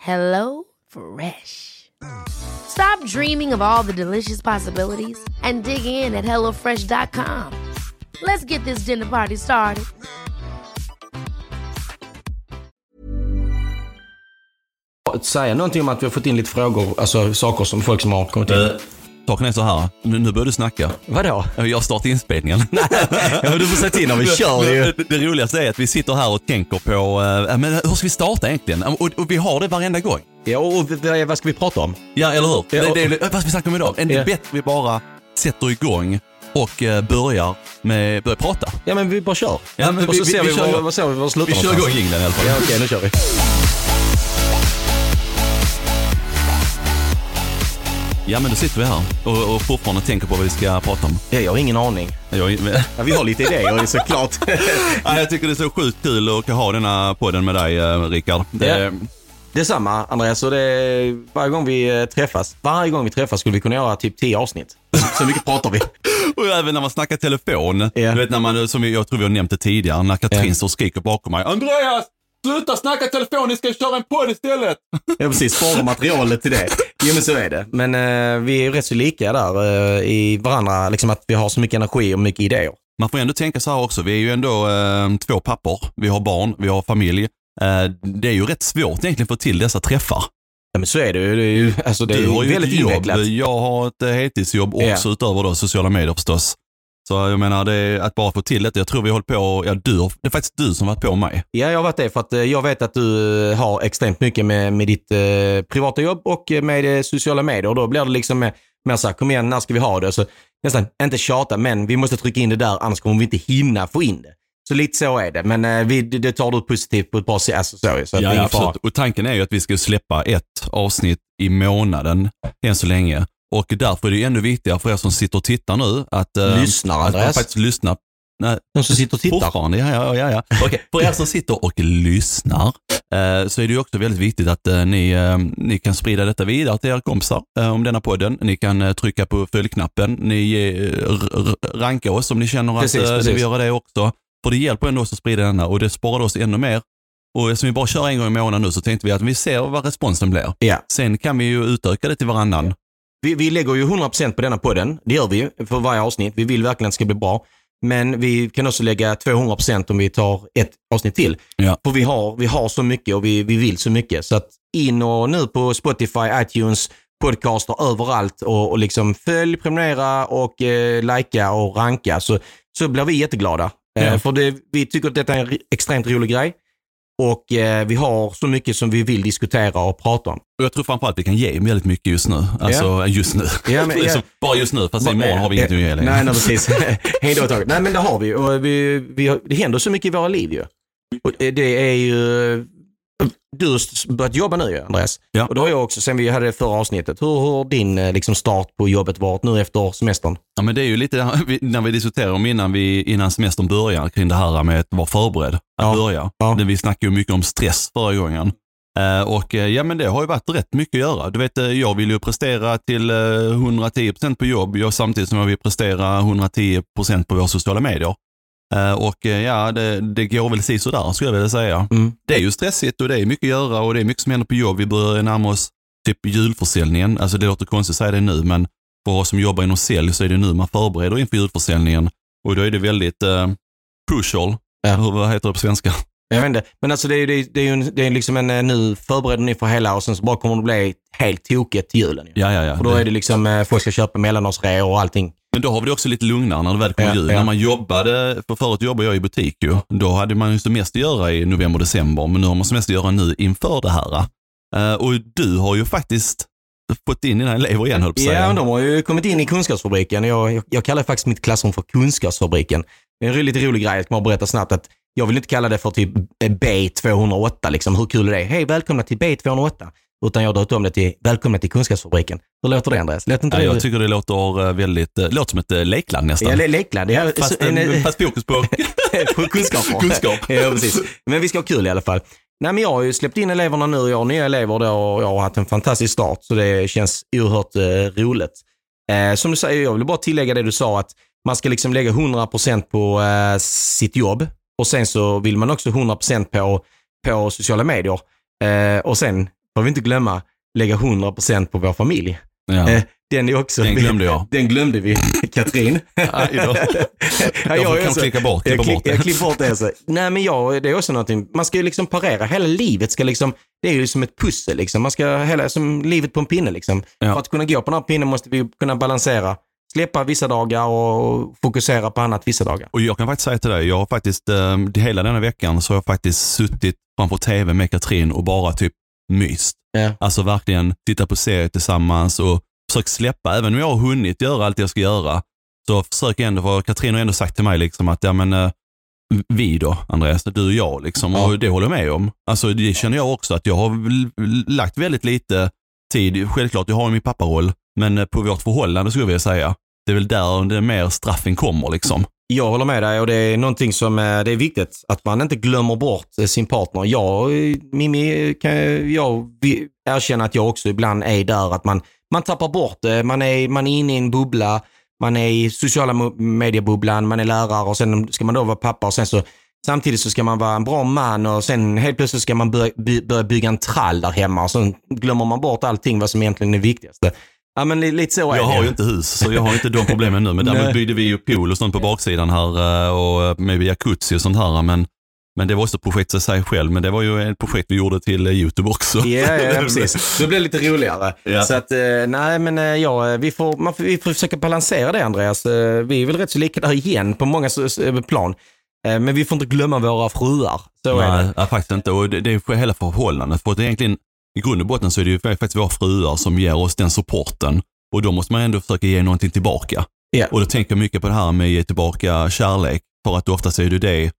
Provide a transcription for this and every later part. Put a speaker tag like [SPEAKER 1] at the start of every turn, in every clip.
[SPEAKER 1] Hello Fresh. Stop dreaming of all the delicious possibilities and dig in at HelloFresh.com. Let's get this dinner party started.
[SPEAKER 2] Säga någonting om att vi har fått in lite frågor, alltså saker som folk som har kommit in.
[SPEAKER 3] Eh, Saken är så här, nu, nu börjar du snacka.
[SPEAKER 2] Vadå?
[SPEAKER 3] Jag startar inspelningen.
[SPEAKER 2] ja, du får säga till när vi kör ju.
[SPEAKER 3] det, det roligaste är att vi sitter här och tänker på, eh, men hur ska vi starta egentligen? Och, och vi har det varenda gång.
[SPEAKER 2] Ja, och v- vad ska vi prata om?
[SPEAKER 3] Ja, eller hur?
[SPEAKER 2] Ja, och-
[SPEAKER 3] det, det, vad ska vi snacka om idag? Är det
[SPEAKER 2] Ja.
[SPEAKER 3] bättre vi bara sätter igång och eh, börjar med, börjar prata?
[SPEAKER 2] Ja, men vi bara kör.
[SPEAKER 3] Ja, men
[SPEAKER 2] och så
[SPEAKER 3] vi- vi-
[SPEAKER 2] ser vi,
[SPEAKER 3] vi kör
[SPEAKER 2] vad vi var slutar
[SPEAKER 3] Vi kör igång jingeln i alla fall.
[SPEAKER 2] Ja, okej, nu kör vi.
[SPEAKER 3] Ja, men då sitter vi här och, och fortfarande tänker på vad vi ska prata om.
[SPEAKER 2] Ja, jag har ingen aning.
[SPEAKER 3] Jag,
[SPEAKER 2] Ja, vi har lite idéer såklart.
[SPEAKER 3] Ja, jag tycker det är så sjukt kul att ha denna podden med dig, eh, Rickard. Det,
[SPEAKER 2] Detsamma Andreas, och det, varje gång vi eh, träffas, varje gång vi träffas skulle vi kunna göra typ 10 avsnitt. Så mycket pratar vi.
[SPEAKER 3] Och även när man snackar telefon.
[SPEAKER 2] Ja.
[SPEAKER 3] Du vet när man, som jag tror vi har nämnt det tidigare, när Katrin
[SPEAKER 2] Ja.
[SPEAKER 3] står och skriker bakom mig. Andreas! Sluta snacka telefon, ni ska köra en podd istället!
[SPEAKER 2] Ja, precis. Spara materialet till det. Jo, men så är det. Men eh, vi är ju rätt så lika där eh, i varandra, liksom att vi har så mycket energi och mycket idéer.
[SPEAKER 3] Man får ändå tänka så här också, vi är ju ändå eh, två pappor, vi har barn, vi har familj. Eh, det är ju rätt svårt egentligen att få till dessa träffar.
[SPEAKER 2] Ja, men så är det ju. Det är ju, alltså, det är
[SPEAKER 3] du har
[SPEAKER 2] ju väldigt
[SPEAKER 3] ett jobb,
[SPEAKER 2] invecklat.
[SPEAKER 3] jag har ett heltidsjobb
[SPEAKER 2] Ja.
[SPEAKER 3] också utöver då sociala medier förstås. Så jag menar, det är att bara få till det. Jag tror vi håller på, ja du, har- det är faktiskt du som varit på mig.
[SPEAKER 2] Ja, jag har varit det för att eh, jag vet att du eh, har extremt mycket med, med ditt eh, privata jobb och eh, med sociala medier. Och då blir det liksom mer, mer så här, kom igen, när ska vi ha det? Så nästan, inte tjata, men vi måste trycka in det där, annars kommer vi inte hinna få in det. Så lite så är det, men eh, vi, det tar du positivt på ett bra sätt. Alltså, så, så det är ingen fara.
[SPEAKER 3] Och tanken är ju att vi ska släppa ett avsnitt i månaden än så länge. Och därför är det ännu viktigare för er som sitter och tittar nu att, eh,
[SPEAKER 2] Lyssnar,
[SPEAKER 3] att man
[SPEAKER 2] Andreas.
[SPEAKER 3] faktiskt lyssnar. Nej,
[SPEAKER 2] De som sitter och tittar.
[SPEAKER 3] Fortfarande, ja, ja, ja. ja. Okej, För er som sitter och lyssnar eh, så är det ju också väldigt viktigt att eh, ni, eh, ni kan sprida detta vidare till era kompisar om denna podden. Ni kan trycka på följknappen. Ni eh, r- r- ranka oss om ni känner att
[SPEAKER 2] Precis,
[SPEAKER 3] ni vill göra det också. För det hjälper ändå oss att sprida denna och det sparar oss ännu mer. Och eftersom vi bara kör en gång i månaden nu så tänkte vi att vi ser vad responsen blir.
[SPEAKER 2] Ja.
[SPEAKER 3] Sen kan vi ju utöka det till varannan.
[SPEAKER 2] Vi, vi lägger ju 100% på denna podden. Det gör vi ju för varje avsnitt. Vi vill verkligen att det ska bli bra. Men vi kan också lägga 200% om vi tar ett avsnitt till.
[SPEAKER 3] Ja.
[SPEAKER 2] För vi har, vi har så mycket och vi, vi vill så mycket. Så att in och nu på Spotify, iTunes, podcaster överallt och, och liksom följ, prenumerera och eh, likea och ranka så, så blir vi jätteglada. Eh,
[SPEAKER 3] Ja.
[SPEAKER 2] för det, vi tycker att detta är en extremt rolig grej. Och eh, vi har så mycket som vi vill diskutera och prata om.
[SPEAKER 3] Och jag tror framförallt vi kan ge väldigt mycket just nu. Alltså just nu.
[SPEAKER 2] Ja, men- ja.
[SPEAKER 3] Så bara just nu, fast imorgon har vi inget att ge längre.
[SPEAKER 2] Nej, nej precis. Då ett tag. Nej, men det har vi. Och vi, vi har, det händer så mycket i våra liv ju. Och det är ju... Du har börjat jobba nu Andreas.
[SPEAKER 3] Ja.
[SPEAKER 2] Och det har jag också, sen vi hade det förra avsnittet. Hur har din eh, liksom, start på jobbet varit nu efter semestern?
[SPEAKER 3] Ja, men det är ju lite när vi diskuterar om innan, vi, innan semestern börjar kring det här med att vara förberedd att
[SPEAKER 2] Ja.
[SPEAKER 3] börja.
[SPEAKER 2] Ja.
[SPEAKER 3] Vi snackade ju mycket om stress förra gången. Eh, och eh, ja, men det har ju varit rätt mycket att göra. Du vet, jag vill ju prestera till eh, 110% på jobb, jag, samtidigt som jag vill prestera 110% på våra sociala medier. Eh, och eh, ja, det, det går väl si sådär skulle jag vilja säga.
[SPEAKER 2] Mm.
[SPEAKER 3] Det är ju stressigt och det är mycket att göra och det är mycket som händer på jobb. Vi börjar närma oss typ julförsäljningen. Alltså det låter konstigt att säga det nu, men för oss som jobbar inom sälj så är det nu man förbereder inför julförsäljningen. Och då är det väldigt eh, crucial,
[SPEAKER 2] Ja.
[SPEAKER 3] Hur, vad heter det på svenska?
[SPEAKER 2] Jag vet inte, men alltså det är, det det är ju en, det är liksom en, eh, nu förbereder ni för hela och sen så bara kommer det bli helt tokigt till julen. ju.
[SPEAKER 3] Ja, ja, ja.
[SPEAKER 2] För då är det liksom, folk ska köpa mellanårsreor och allting.
[SPEAKER 3] Men då har vi det också lite lugnare när det väl kommer
[SPEAKER 2] Ja,
[SPEAKER 3] jul.
[SPEAKER 2] ja.
[SPEAKER 3] När man jobbade, för förut jobbade jag i butik ju. Då hade man ju som mest att göra i november, december. Men nu har man som mest att göra nu inför det här. Eh, och du har ju faktiskt fått in dina elever igen, höll.
[SPEAKER 2] Ja, men de har ju kommit in i kunskapsfabriken. Jag, jag, jag kallar faktiskt mitt klassrum för kunskapsfabriken. Det är en lite rolig grej, jag ska bara berätta snabbt att jag vill inte kalla det för typ B208, liksom. hur kul är det? Hej, välkomna till B208. Utan jag döpt om det till välkomna till kunskapsfabriken. Hur låter det Andreas? Låter inte
[SPEAKER 3] Ja,
[SPEAKER 2] det?
[SPEAKER 3] jag tycker det låter eh, väldigt, eh, låter som ett eh, lekland nästan.
[SPEAKER 2] Ja, le- lekland. Ja,
[SPEAKER 3] fast,
[SPEAKER 2] så- en-
[SPEAKER 3] eh, fast fokus på
[SPEAKER 2] på. Kunskap. ja, precis. Men vi ska ha kul i alla fall. Nej, men jag har ju släppt in eleverna nu. Jag har nya elever då och jag har haft en fantastisk start. Så det känns oerhört eh, roligt. Eh, som du säger, jag vill bara tillägga det du sa att man ska liksom lägga 100% på eh, sitt jobb och sen så vill man också 100% på, på sociala medier. Eh, och sen får vi inte glömma lägga 100% på vår familj.
[SPEAKER 3] Ja.
[SPEAKER 2] Eh, den är också...
[SPEAKER 3] Den glömde jag.
[SPEAKER 2] Den glömde vi. Katrin. Ja,
[SPEAKER 3] Jag
[SPEAKER 2] jag
[SPEAKER 3] får kanske klicka bort, klippa bort det.
[SPEAKER 2] jag klipper bort det. Alltså. Nej, men jag, det är också någonting, man ska ju liksom parera. Hela livet ska liksom, det är ju som ett pussel liksom. Man ska, hela, som livet på en pinne liksom.
[SPEAKER 3] Ja.
[SPEAKER 2] För att kunna gå på den här pinnen måste vi kunna balansera. Släppa vissa dagar och fokusera på annat vissa dagar.
[SPEAKER 3] Och jag kan faktiskt säga till dig, jag har faktiskt, eh, hela denna veckan så har jag faktiskt suttit framför tv med Katrin och bara typ myst.
[SPEAKER 2] Ja.
[SPEAKER 3] Alltså verkligen titta på serier tillsammans och försökt släppa, även om jag har hunnit göra allt jag ska göra, så försöker jag ändå, för Katrin har ändå sagt till mig liksom att, ja men eh, vi då, Andreas, du och jag liksom,
[SPEAKER 2] Ja.
[SPEAKER 3] och det håller jag med om. Alltså det känner jag också, att jag har lagt väldigt lite tid, självklart jag har min papparoll, men eh, på vårt förhållande skulle jag vilja säga. Det är väl där det mer straffen kommer liksom.
[SPEAKER 2] Jag håller med dig och det är någonting som eh, det är viktigt att man inte glömmer bort eh, sin partner. Jag, eh, Mimmi, kan jag erkänna att jag också ibland är där att man, man tappar bort det. Man är, man är inne i en bubbla, man är i sociala mediebubblan, man är lärare och sen ska man då vara pappa och sen så Samtidigt så ska man vara en bra man och sen helt plötsligt ska man börja, börja bygga en trall där hemma och sen glömmer man bort allting vad som egentligen är viktigast. viktigaste. Ja men li- lite så är
[SPEAKER 3] Jag
[SPEAKER 2] det.
[SPEAKER 3] har ju inte hus, så jag har inte de problemen nu. Men däremot byggde vi ju pool och sånt på baksidan här eh, och med jacuzzi och sånt här. Men, men det var också ett projekt för sig själv. Men det var ju ett projekt vi gjorde till eh, YouTube också.
[SPEAKER 2] Ja, ja, ja precis. Det blir lite roligare.
[SPEAKER 3] Ja.
[SPEAKER 2] Så att, eh, nej men ja, vi får, man vi får försöka balansera det Andreas. Vi är väl rätt så lika där igen på många plan. Men vi får inte glömma våra fruar. Så är
[SPEAKER 3] Nej,
[SPEAKER 2] det.
[SPEAKER 3] ja, faktiskt inte. Och det, det är hela förhållandet. För att egentligen, i grund och botten så är det ju faktiskt våra fruar som ger oss den supporten. Och då måste man ändå försöka ge någonting tillbaka.
[SPEAKER 2] Ja.
[SPEAKER 3] Och då tänker jag mycket på det här med att ge tillbaka kärlek. För att oftast är det det,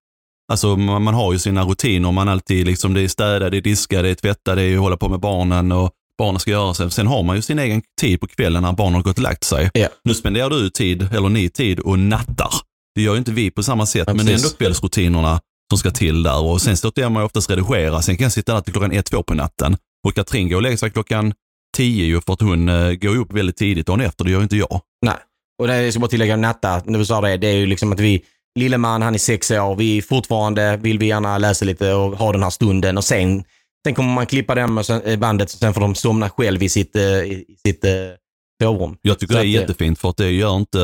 [SPEAKER 3] alltså man, man har ju sina rutiner, man alltid liksom, det är städa, det är diska, det är tvätta, det är hålla på med barnen och barnen ska göra sig. Sen har man ju sin egen tid på kvällen när barnen har gått och lagt sig.
[SPEAKER 2] Ja.
[SPEAKER 3] Nu spenderar du tid, eller ni tid och nattar. Det gör ju inte vi på samma sätt,
[SPEAKER 2] Ja,
[SPEAKER 3] men det är ändå kvällsrutinerna som ska till där. Och sen stöter jag mig oftast redigera. Sen kan jag sitta där till klockan ett, två på natten. Och Katrin går och lägger sig klockan tio ju för att hon eh, går upp väldigt tidigt dagen efter. Det gör inte jag.
[SPEAKER 2] Nej. Och det jag ska bara tillägga natta, när du sa det, det är ju liksom att vi, lille man, han är sex år, vi fortfarande vill vi gärna läsa lite och ha den här stunden och sen, sen kommer man klippa dem och sen, eh, bandet och sen får de somna själv i sitt, eh, i sitt sovrum.
[SPEAKER 3] Jag tycker
[SPEAKER 2] Så
[SPEAKER 3] det är jättefint för att det gör inte,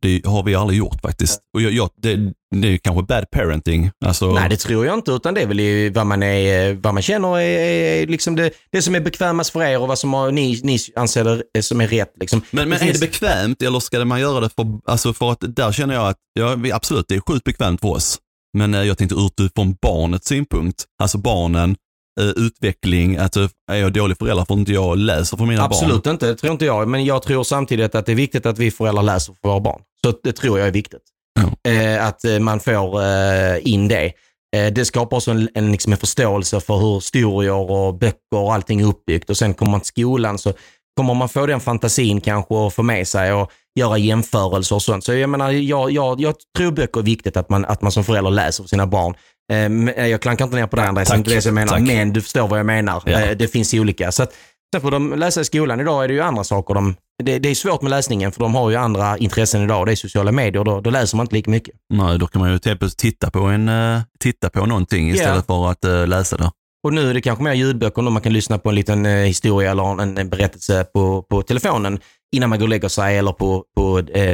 [SPEAKER 3] det har vi aldrig gjort faktiskt. Och jag, jag, det, det är kanske bad parenting. Alltså,
[SPEAKER 2] Nej, det tror jag inte, utan det är väl vad man, är, vad man känner är, är liksom det, det som är bekvämast för er och vad som har, ni, ni anser det som är rätt. Liksom.
[SPEAKER 3] Men, men är det bekvämt eller ska man göra det för, alltså för att där känner jag att, ja, absolut det är sjukt bekvämt för oss. Men eh, jag tänkte utifrån barnets synpunkt, alltså barnen, utveckling, att eh, är jag dålig förälder för att inte jag läser för mina barn.
[SPEAKER 2] Absolut inte, det tror inte jag. Men jag tror samtidigt att det är viktigt att vi föräldrar läser för våra barn. Så det tror jag är viktigt. Eh, att eh, man får eh, in det. Eh, det skapar också en, en, liksom en förståelse för hur historier och böcker och allting är uppbyggt. Och sen kommer man till skolan så kommer man få den fantasin kanske och få med sig och göra jämförelser och sånt. Så jag menar, jag, jag, jag tror böcker är viktigt att man, att man som förälder läser för sina barn. Eh, men jag klankar inte ner på det Andreas, det är inte det som jag menar.
[SPEAKER 3] tack.
[SPEAKER 2] Men du förstår vad jag menar.
[SPEAKER 3] Ja.
[SPEAKER 2] Eh, det finns olika. Så att, Sen får de läsa i skolan. Idag är det ju andra saker. De, det, det är svårt med läsningen för de har ju andra intressen idag. Det är sociala medier. Då, då läser man inte lika mycket.
[SPEAKER 3] Nej, då kan man ju titta på, en, eh, titta på någonting istället för att eh, läsa det.
[SPEAKER 2] Och nu är det kanske mer ljudböcker. Man kan lyssna på en liten eh, historia eller en, en berättelse på, på telefonen innan man går och lägger sig eller på, på eh,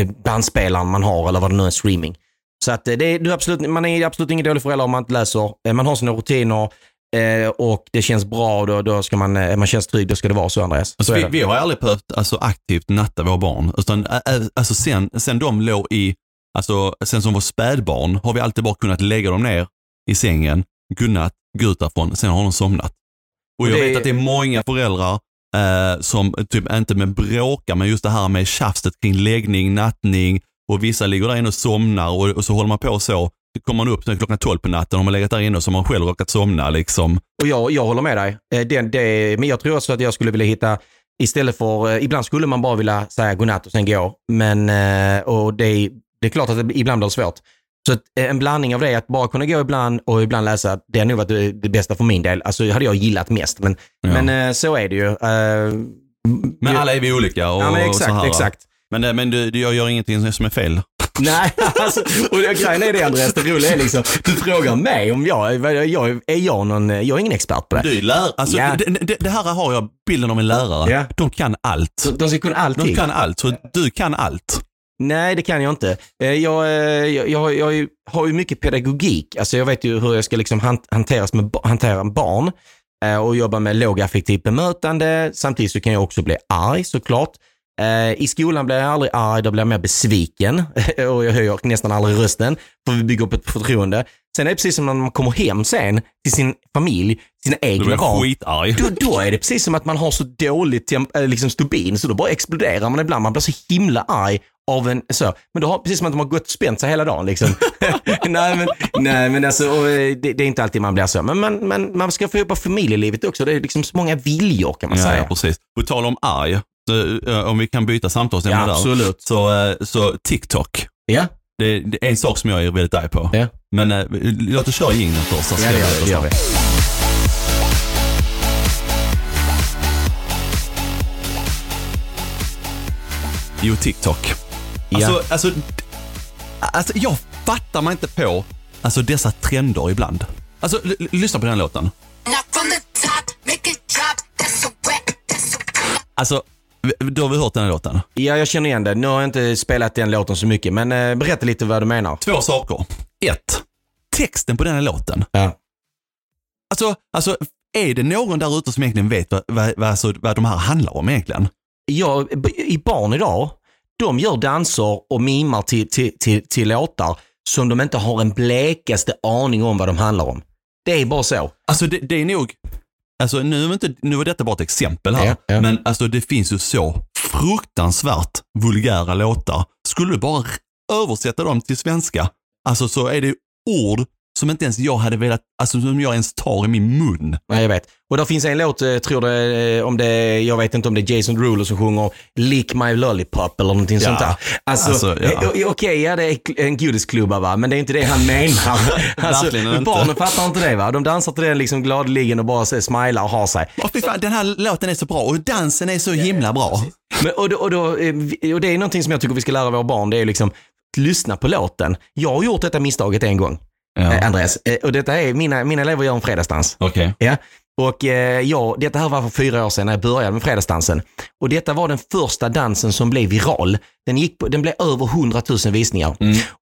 [SPEAKER 2] eh, bandspelaren man har eller vad det nu är, streaming. Så att eh, det är, du absolut, man är absolut ingen dålig förälder om man inte läser. Eh, Man har sina rutiner eh, och det känns bra. Då, då ska man, man känns trygg, då ska det vara så Andreas.
[SPEAKER 3] Alltså,
[SPEAKER 2] Så
[SPEAKER 3] vi, vi har aldrig behövt alltså, aktivt natta våra barn. Utan, alltså, sen, sen de låg i, alltså, sen som var spädbarn har vi alltid bara kunnat lägga dem ner i sängen, kunnat gå ut därifrån, sen har de somnat. Och jag
[SPEAKER 2] det-
[SPEAKER 3] vet att det är många föräldrar eh, som typ inte med bråkar, men just det här med tjafset kring läggning, nattning och vissa ligger där inne och somnar och, och så håller man på så. Så kommer man upp klockan 12 på natten och har man legat där inne och så har man själv råkat somna liksom.
[SPEAKER 2] Och jag, jag håller med dig. Eh, Det, det, men jag tror också att jag skulle vilja hitta, istället för, eh, ibland skulle man bara vilja säga godnatt och sen gå. Men, eh, och det, är- det är klart att det ibland blir svårt. Så en blandning av det, att bara kunna gå ibland och ibland läsa, det har nog varit det, det bästa för min del. Alltså hade jag gillat mest, men,
[SPEAKER 3] Ja.
[SPEAKER 2] men så är det ju.
[SPEAKER 3] Men alla är vi olika och,
[SPEAKER 2] ja, men
[SPEAKER 3] och så
[SPEAKER 2] exakt,
[SPEAKER 3] här.
[SPEAKER 2] exakt.
[SPEAKER 3] Men, eh, men du, jag gör ingenting som är fel.
[SPEAKER 2] Nej, alltså, och grejen är det Andreas, det roliga är liksom, du frågar mig om jag, jag, jag är jag någon, jag är ingen expert på det.
[SPEAKER 3] Du är lärare. Alltså,
[SPEAKER 2] Ja.
[SPEAKER 3] det, det, det här har jag bilden av en lärare.
[SPEAKER 2] Ja.
[SPEAKER 3] De kan allt.
[SPEAKER 2] Så De ska kunna allting.
[SPEAKER 3] De kan allt, så du kan allt.
[SPEAKER 2] Nej, det kan jag inte. Eh, Jag, eh, jag, jag, jag har ju mycket pedagogik. Alltså jag vet ju hur jag ska liksom han- hanteras med, hantera barn eh, och jobba med lågaffektivt bemötande. Samtidigt så kan jag också bli arg såklart. Eh, I skolan blir jag aldrig arg, då blir jag mer besviken och jag höjer nästan aldrig rösten för vi bygger upp ett förtroende. Sen är det precis som när man kommer hem sen till sin familj, sina egna barn. Då, då är det precis som att man har så dåligt äh, liksom stubin så då bara exploderar man ibland. Man blir så himla arg av en så. Men då har, precis som att de har gått och spänt sig hela dagen liksom. nej, men, nej men alltså eh, det, det är inte alltid man blir så. Men man, man, man ska få jobba familjelivet också. Det är liksom så många viljor kan man
[SPEAKER 3] Ja,
[SPEAKER 2] säga.
[SPEAKER 3] ja, precis. På tal om arg, eh, om vi kan byta samtalsämne
[SPEAKER 2] Ja,
[SPEAKER 3] där.
[SPEAKER 2] absolut.
[SPEAKER 3] Så, eh, så TikTok,
[SPEAKER 2] Ja,
[SPEAKER 3] det, det är en sak som jag är väldigt arg på.
[SPEAKER 2] Ja.
[SPEAKER 3] Men eh, låt oss köra jingeln först. så ska
[SPEAKER 2] ja det
[SPEAKER 3] jag
[SPEAKER 2] gör vi. Det gör vi.
[SPEAKER 3] Jo, TikTok.
[SPEAKER 2] Ja.
[SPEAKER 3] Alltså, alltså, alltså, jag fattar mig inte på alltså, dessa trender ibland. Alltså, lyssna på den här låten. Alltså, då har vi hört den här låten.
[SPEAKER 2] ja, jag känner igen det. Nu har jag inte spelat den låten så mycket, men eh, berätta lite vad du menar.
[SPEAKER 3] Två saker. Ett, texten på den här låten.
[SPEAKER 2] Ja.
[SPEAKER 3] Alltså, alltså är det någon där ute som egentligen vet vad, vad, vad, alltså, vad de här handlar om egentligen?
[SPEAKER 2] Ja, i barn idag, de gör danser och mimar till, till, till, till låtar som de inte har en blekaste aning om vad de handlar om. Det är bara så.
[SPEAKER 3] Alltså det, det är nog, alltså nu, är inte, nu var detta bara ett exempel här,
[SPEAKER 2] Ja, ja.
[SPEAKER 3] men alltså det finns ju så fruktansvärt vulgära låtar. Skulle du bara översätta dem till svenska, alltså så är det ord som inte ens jag hade velat, alltså som jag ens tar i min mun.
[SPEAKER 2] Nej, jag vet. Och där finns en låt, eh, tror det, eh, om det jag vet inte om det är Jason Derulo som sjunger Lick My Lollipop eller någonting
[SPEAKER 3] Ja.
[SPEAKER 2] sånt där. Alltså,
[SPEAKER 3] Alltså, ja.
[SPEAKER 2] eh, okej, ja det är en godisklubba va, men det är inte det han menar. alltså,
[SPEAKER 3] Verkligen inte.
[SPEAKER 2] barnen fattar inte det va. De dansar till den liksom gladeligen och bara smilar och har sig.
[SPEAKER 3] Fy fan, den här låten är så bra och dansen är så himla bra.
[SPEAKER 2] Men, och, då, och, då, och det är någonting som jag tycker vi ska lära våra barn. Det är liksom lyssna på låten. Jag har gjort detta misstaget en gång, eh, Andreas. Eh, Och detta är, mina, mina elever gör en fredagsdans.
[SPEAKER 3] Okej.
[SPEAKER 2] Ja. Och eh, ja, detta här var för fyra år sedan när jag började med fredagsdansen. Och detta var den första dansen som blev viral. Den, gick på, den blev över 100 000 visningar.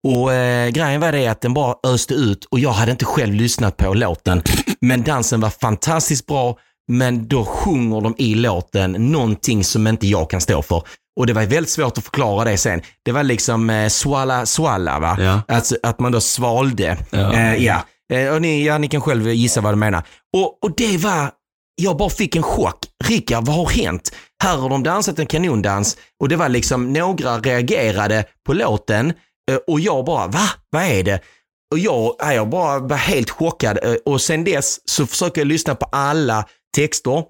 [SPEAKER 2] Och eh, grejen var det att den bara öste ut och jag hade inte själv lyssnat på låten. Men dansen var fantastiskt bra. Men då sjunger de i låten någonting som inte jag kan stå för. Och det var väldigt svårt att förklara det sen. Det var liksom eh, swalla swalla va?
[SPEAKER 3] Ja.
[SPEAKER 2] Alltså, att man då svalde.
[SPEAKER 3] Ja.
[SPEAKER 2] Eh, ja. Eh, och ni, ja, ni kan själv gissa vad du menar. Och, och det var, jag bara fick en chock. Rickard, vad har hänt? Här har de dansat en kanondans och det var liksom, några reagerade på låten eh, och jag bara, va? Vad är det? Och jag, ja, jag bara var helt chockad eh, och sen dess så försöker jag lyssna på alla texter.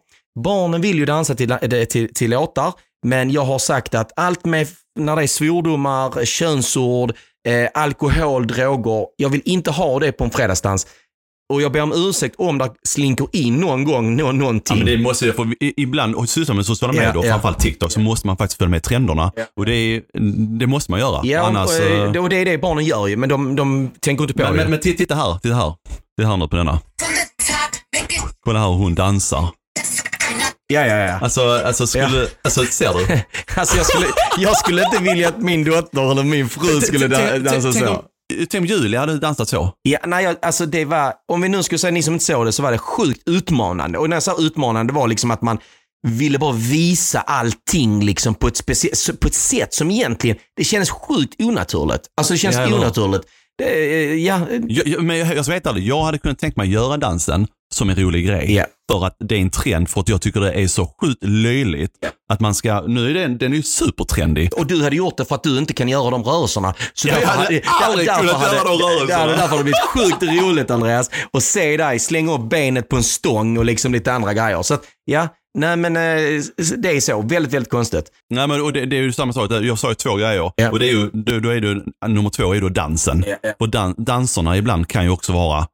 [SPEAKER 2] Barnen vill ju dansa till, eh, till, till låtar, men jag har sagt att allt med när det är svordomar, könsord, eh, alkohol, droger. Jag vill inte ha det på en fredagsdans. Och jag ber om ursäkt om det slinker in någon gång nå,
[SPEAKER 3] Ja,
[SPEAKER 2] någonting.
[SPEAKER 3] men det måste jag, i- ibland, och syssla med sociala medier,
[SPEAKER 2] Ja,
[SPEAKER 3] och
[SPEAKER 2] ja.
[SPEAKER 3] framförallt TikTok, så måste man faktiskt följa med trenderna. Och det, är, det måste man göra.
[SPEAKER 2] Ja,
[SPEAKER 3] Annars,
[SPEAKER 2] och, eh,
[SPEAKER 3] eh,
[SPEAKER 2] det- och det är det barnen gör ju, men de, de tänker inte på
[SPEAKER 3] men,
[SPEAKER 2] det.
[SPEAKER 3] men, men titta, här, titta här. Titta här nu på denna. Kolla här hur hon dansar.
[SPEAKER 2] Ja, ja, ja.
[SPEAKER 3] Alltså, alltså, skulle, alltså ser du?
[SPEAKER 2] Alltså jag skulle, jag skulle inte vilja att min dotter eller min fru skulle dansa så.
[SPEAKER 3] Tänk om Julia hade dansat så.
[SPEAKER 2] Ja, nej, jag- alltså det var, om vi nu skulle säga ni som inte såg det, så var det sjukt utmanande. Och när jag sa utmanande var liksom att man ville bara visa allting liksom på ett, specie- på ett sätt som egentligen, det kändes sjukt onaturligt. Alltså det känns
[SPEAKER 3] Ja,
[SPEAKER 2] onaturligt. Det, ja,
[SPEAKER 3] Jag, jag, men jag, jag vara helt ärlig, jag hade kunnat tänka mig göra dansen som en rolig grej.
[SPEAKER 2] Ja.
[SPEAKER 3] För att det är en trend, för att jag tycker det är så sjukt löjligt. Att man ska, nu är den, den är ju supertrendig.
[SPEAKER 2] och du hade gjort det för att du inte kan göra de rörelserna. Så
[SPEAKER 3] Jag
[SPEAKER 2] därför
[SPEAKER 3] hade aldrig
[SPEAKER 2] därför
[SPEAKER 3] kunnat
[SPEAKER 2] hade-
[SPEAKER 3] göra de rörelserna.
[SPEAKER 2] Det hade därför hade det blivit sjukt roligt Andreas. att se dig slänga upp benet på en stång och liksom lite andra grejer. Så att, ja, nej men eh, det är så. Väldigt, väldigt konstigt.
[SPEAKER 3] Nej men och det, det är ju samma sak, jag sa ju två grejer.
[SPEAKER 2] Ja.
[SPEAKER 3] Och det är ju, då, då är det, nummer två är då dansen.
[SPEAKER 2] Ja, ja.
[SPEAKER 3] Och dan, danserna ibland kan ju också vara,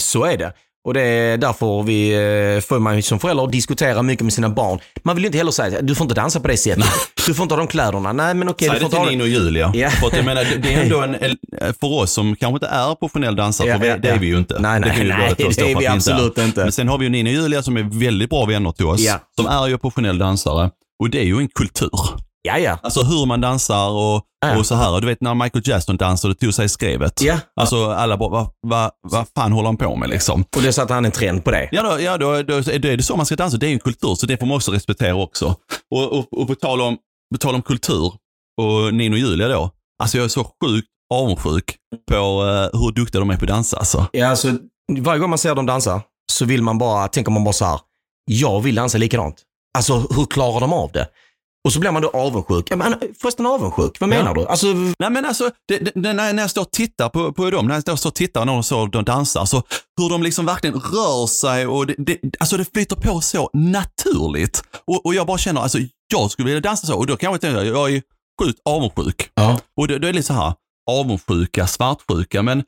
[SPEAKER 2] Så är det. Och det är därför vi, eh, får man som förälder diskutera mycket med sina barn. Man vill ju inte heller säga du får inte dansa på det sättet. Du får inte ha de kläderna. Nej men okej,
[SPEAKER 3] säg
[SPEAKER 2] du får
[SPEAKER 3] det till Nino och Julia.
[SPEAKER 2] Ja.
[SPEAKER 3] För att jag menar, det, är ändå en, för oss som kanske inte är professionell dansare,
[SPEAKER 2] Ja,
[SPEAKER 3] för
[SPEAKER 2] ja,
[SPEAKER 3] det är vi ju inte.
[SPEAKER 2] Nej, nej,
[SPEAKER 3] det
[SPEAKER 2] nej,
[SPEAKER 3] två
[SPEAKER 2] det är vi
[SPEAKER 3] att
[SPEAKER 2] absolut inte.
[SPEAKER 3] Men sen har vi ju Nino och Julia som är väldigt bra vänner till oss,
[SPEAKER 2] Ja.
[SPEAKER 3] som är ju professionell dansare. Och det är ju en kultur.
[SPEAKER 2] Ja, ja.
[SPEAKER 3] Alltså hur man dansar och,
[SPEAKER 2] Ja.
[SPEAKER 3] och så här. Du vet när Michael Jackson dansade och tog sig i skrevet.
[SPEAKER 2] Ja.
[SPEAKER 3] Alltså alla bara, vad va, va fan håller han på med liksom?
[SPEAKER 2] Och det satte han en trend på det.
[SPEAKER 3] Ja, då, ja då, då, då är det så man ska dansa. Det är en kultur, så det får man också respektera också. Och, och, och på, tal om, på tal om kultur och Nino och Julia då. Alltså jag är så sjukt avundsjuk på eh, hur duktiga de är på att dansa alltså.
[SPEAKER 2] Ja, alltså, varje gång man ser dem dansa så vill man bara, tänker man bara så här, jag vill dansa likadant. Alltså hur klarar de av det? Och så blir man då avundsjuk. Ja, men, förresten avundsjuk, vad menar du? Alltså,
[SPEAKER 3] Nej men alltså, det, det, det, när jag står och tittar på, på dem, när jag står och tittar när de, så, de dansar, så hur de liksom verkligen rör sig och det, det, alltså det flyter på så naturligt. Och, och jag bara känner, alltså jag skulle vilja dansa så och då kan jag tänka, jag är sjukt avundsjuk.
[SPEAKER 2] ja.
[SPEAKER 3] Och det, det är lite så här, avundsjuka, svartsjuka, men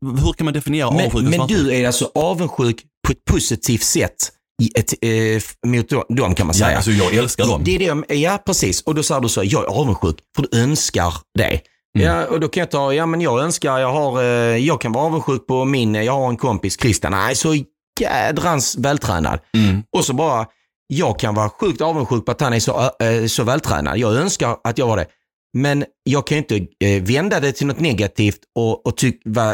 [SPEAKER 3] hur kan man definiera avundsjuka
[SPEAKER 2] men
[SPEAKER 3] svartsjuka?
[SPEAKER 2] du är alltså avundsjuk på ett positivt sätt i ett, eh, mot dem kan man säga.
[SPEAKER 3] Ja, alltså jag älskar dem.
[SPEAKER 2] Det är det, ja, precis. Och då säger du så, jag är avundsjuk för du önskar det.
[SPEAKER 3] Mm.
[SPEAKER 2] Ja, och då kan jag ta, ja men jag önskar, jag har, eh, jag kan vara avundsjuk på min, jag har en kompis, Christian, nej så jädrans vältränad.
[SPEAKER 3] Mm.
[SPEAKER 2] Och så bara, jag kan vara sjukt avundsjuk på att han är så, eh, så vältränad. Jag önskar att jag var det. Men jag kan ju inte eh, vända det till något negativt och, och tyck, eh,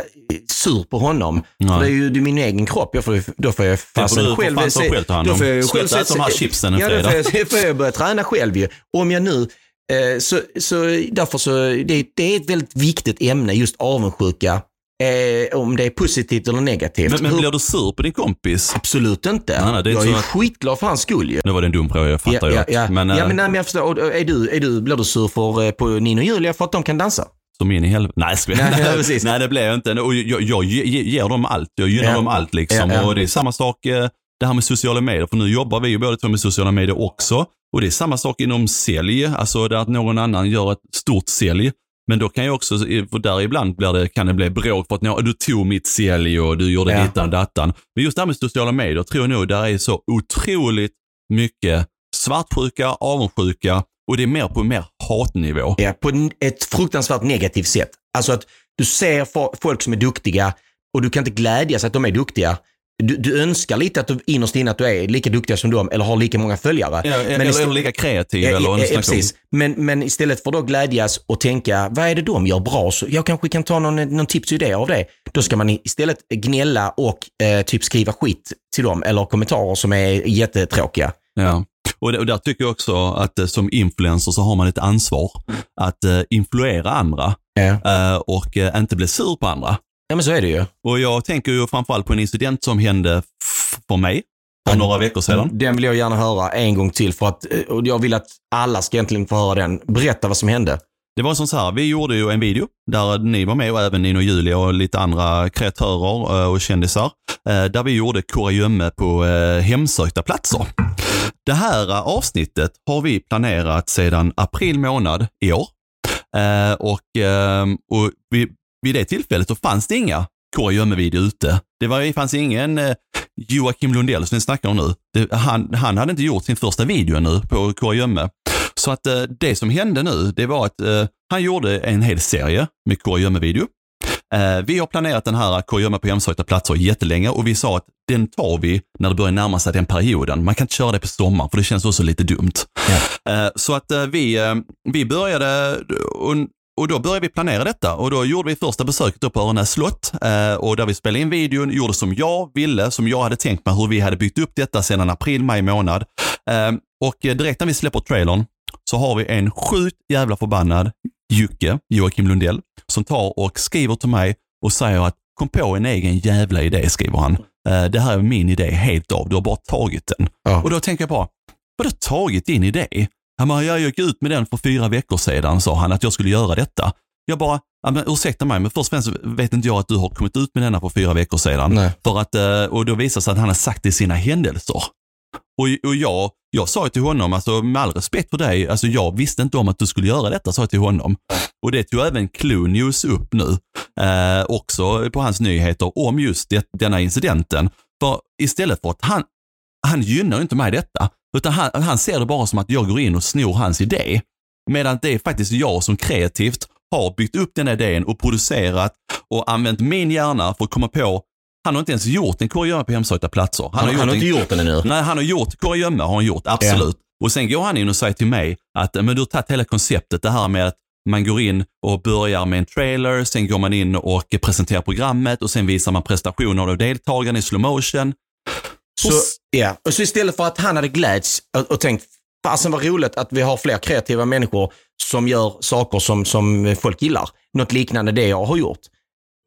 [SPEAKER 2] sur på honom.
[SPEAKER 3] Nej.
[SPEAKER 2] För det är ju det är min egen kropp. Jag får, då får jag fasen själv...
[SPEAKER 3] fan ta
[SPEAKER 2] se-
[SPEAKER 3] själv ta hand
[SPEAKER 2] då får jag själv
[SPEAKER 3] Sluta äta de här chipsen en
[SPEAKER 2] ja, då får jag, får jag börja träna själv ju. Om jag nu... Eh, så, så därför så, det, det är ett väldigt viktigt ämne, just avundsjuka. Eh, om det är positivt eller negativt.
[SPEAKER 3] Men, men blir du sur på din kompis?
[SPEAKER 2] Absolut inte.
[SPEAKER 3] Nej, nej, det är
[SPEAKER 2] jag är
[SPEAKER 3] att-
[SPEAKER 2] skitglad för hans skull ju.
[SPEAKER 3] Nu var det en dum fråga, jag fattar
[SPEAKER 2] ja,
[SPEAKER 3] ju.
[SPEAKER 2] ja, ja.
[SPEAKER 3] Men,
[SPEAKER 2] ja,
[SPEAKER 3] eh,
[SPEAKER 2] men, nej, men jag förstår. Är du, är du, blir du sur för, eh, på Nino och Julia för att de kan dansa?
[SPEAKER 3] Som in i helvete. Nej,
[SPEAKER 2] Nej,
[SPEAKER 3] nej,
[SPEAKER 2] precis.
[SPEAKER 3] nej, det blir jag inte. Och jag, jag ge- ge- ger dem allt. Jag gynnar
[SPEAKER 2] Ja.
[SPEAKER 3] dem allt liksom.
[SPEAKER 2] Ja, ja.
[SPEAKER 3] Och det är samma sak eh, det här med sociala medier. För nu jobbar vi ju båda två med sociala medier också. Och det är samma sak inom sälj. Alltså där att någon annan gör ett stort sälj. Men då kan jag också, för där ibland blir det, kan det bli bråk för att "Nå, du tog mitt sälj och du gjorde
[SPEAKER 2] Ja.
[SPEAKER 3] dittan dattan. Men just det här med sociala medier tror jag nog där är så otroligt mycket svartsjuka, avundsjuka och det är mer på mer hatnivå.
[SPEAKER 2] Ja, på ett fruktansvärt negativt sätt. Alltså att du ser fo- folk som är duktiga och du kan inte glädjas att de är duktiga. Du, du önskar lite att du innerst inne att du är lika duktiga som dem eller har lika många följare.
[SPEAKER 3] Ja, eller,
[SPEAKER 2] istället-
[SPEAKER 3] eller lika kreativ
[SPEAKER 2] Ja,
[SPEAKER 3] eller
[SPEAKER 2] ja, precis. Men, men istället för att då glädjas och tänka, vad är det de gör bra? Så jag kanske kan ta någon, någon tips och idé av det. Då ska man istället gnälla och eh, typ skriva skit till dem eller kommentarer som är jättetråkiga.
[SPEAKER 3] Ja. Och, och där tycker jag också att eh, som influencer så har man ett ansvar att eh, influera andra
[SPEAKER 2] Ja.
[SPEAKER 3] eh, och eh, inte bli sur på andra.
[SPEAKER 2] ja, men så är det ju.
[SPEAKER 3] Och jag tänker ju framförallt på en incident som hände för mig för några veckor sedan.
[SPEAKER 2] Den vill jag gärna höra en gång till för att och jag vill att alla ska egentligen få höra den. Berätta vad som hände.
[SPEAKER 3] Det var som så här, vi gjorde ju en video där ni var med och även Nino och Julia och lite andra kreatörer och kändisar. Där vi gjorde kurragömme på hemsökta platser. Det här avsnittet har vi planerat sedan april månad i år. Eh, Och, eh, och vid, vid det tillfället så fanns det inga kurragömme-video ute. Det, var, det fanns ingen eh, Joakim Lundell som vi snackar om nu. Det, han, han hade inte gjort sin första video ännu på kurragömme. Så att eh, det som hände nu, det var att eh, han gjorde en hel serie med kurragömme-video vi har planerat den här kurragömma på hemsökta platser jättelänge och vi sa att den tar vi när det börjar närma sig den perioden. Man kan inte köra det på sommaren för det känns också lite dumt. Eh, så att eh, vi, eh, vi började, och och då började vi planera detta och då gjorde vi första besöket upp på Örenäs slott eh, och där vi spelade in videon, gjorde som jag ville, som jag hade tänkt mig hur vi hade byggt upp detta sedan april, maj månad. Eh, och direkt när vi släpper trailern så har vi en sjukt jävla förbannad Jocke, Joakim Lundell, som tar och skriver till mig och säger att kom på en egen jävla idé, skriver han. Eh, det här är min idé helt av, du har bara tagit den.
[SPEAKER 2] Ja.
[SPEAKER 3] Och då tänker jag bara, vadå tagit din idé? Han bara, jag gick ut med den för fyra veckor sedan, sa han, att jag skulle göra detta. Jag bara, men ursäkta mig, men först och främst vet inte jag att du har kommit ut med denna för fyra veckor sedan.
[SPEAKER 2] Nej.
[SPEAKER 3] För att, eh, och då visar det sig att han har sagt det i sina händelser. Och, och jag, jag sa till honom, alltså med all respekt för dig, alltså jag visste inte om att du skulle göra detta, sa jag till honom. Och det tog även Clue News upp nu, eh, också på hans nyheter, om just det, denna incidenten. För istället för att han, han gynnar inte mig detta, utan han, han ser det bara som att jag går in och snor hans idé. Medan det är faktiskt jag som kreativt har byggt upp den idén och producerat och använt min hjärna för att komma på han har inte ens gjort en kurragömma på hemsökta platser.
[SPEAKER 2] Han, han, har
[SPEAKER 3] en-
[SPEAKER 2] inte gjort den ännu.
[SPEAKER 3] Nej, han har gjort kurragömma, har han gjort, absolut. Och sen går han in och säger till mig att men du har tagit hela konceptet, det här med att man går in och börjar med en trailer, sen går man in och presenterar programmet och sen visar man prestationer av deltagarna i slow motion.
[SPEAKER 2] Så,
[SPEAKER 3] Och
[SPEAKER 2] ja. och så istället för att han hade gläds och, och tänkt, fasen vad roligt att vi har fler kreativa människor som gör saker som, som folk gillar. Något liknande det jag har gjort.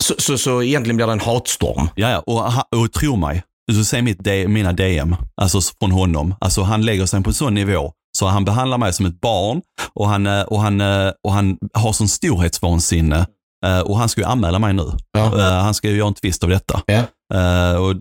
[SPEAKER 2] Så, så, så egentligen blir det en hatstorm.
[SPEAKER 3] Ja. Och, och tro mig, så se mitt mina DM, alltså från honom. Alltså han lägger sig på en sån nivå så han behandlar mig som ett barn och han, eh, och han, eh, och han har sån storhetsvansinne. Eh, Och han ska ju anmäla mig nu.
[SPEAKER 2] Ja.
[SPEAKER 3] Han ska ju göra en tvist av detta.
[SPEAKER 2] Ja.
[SPEAKER 3] Eh, Och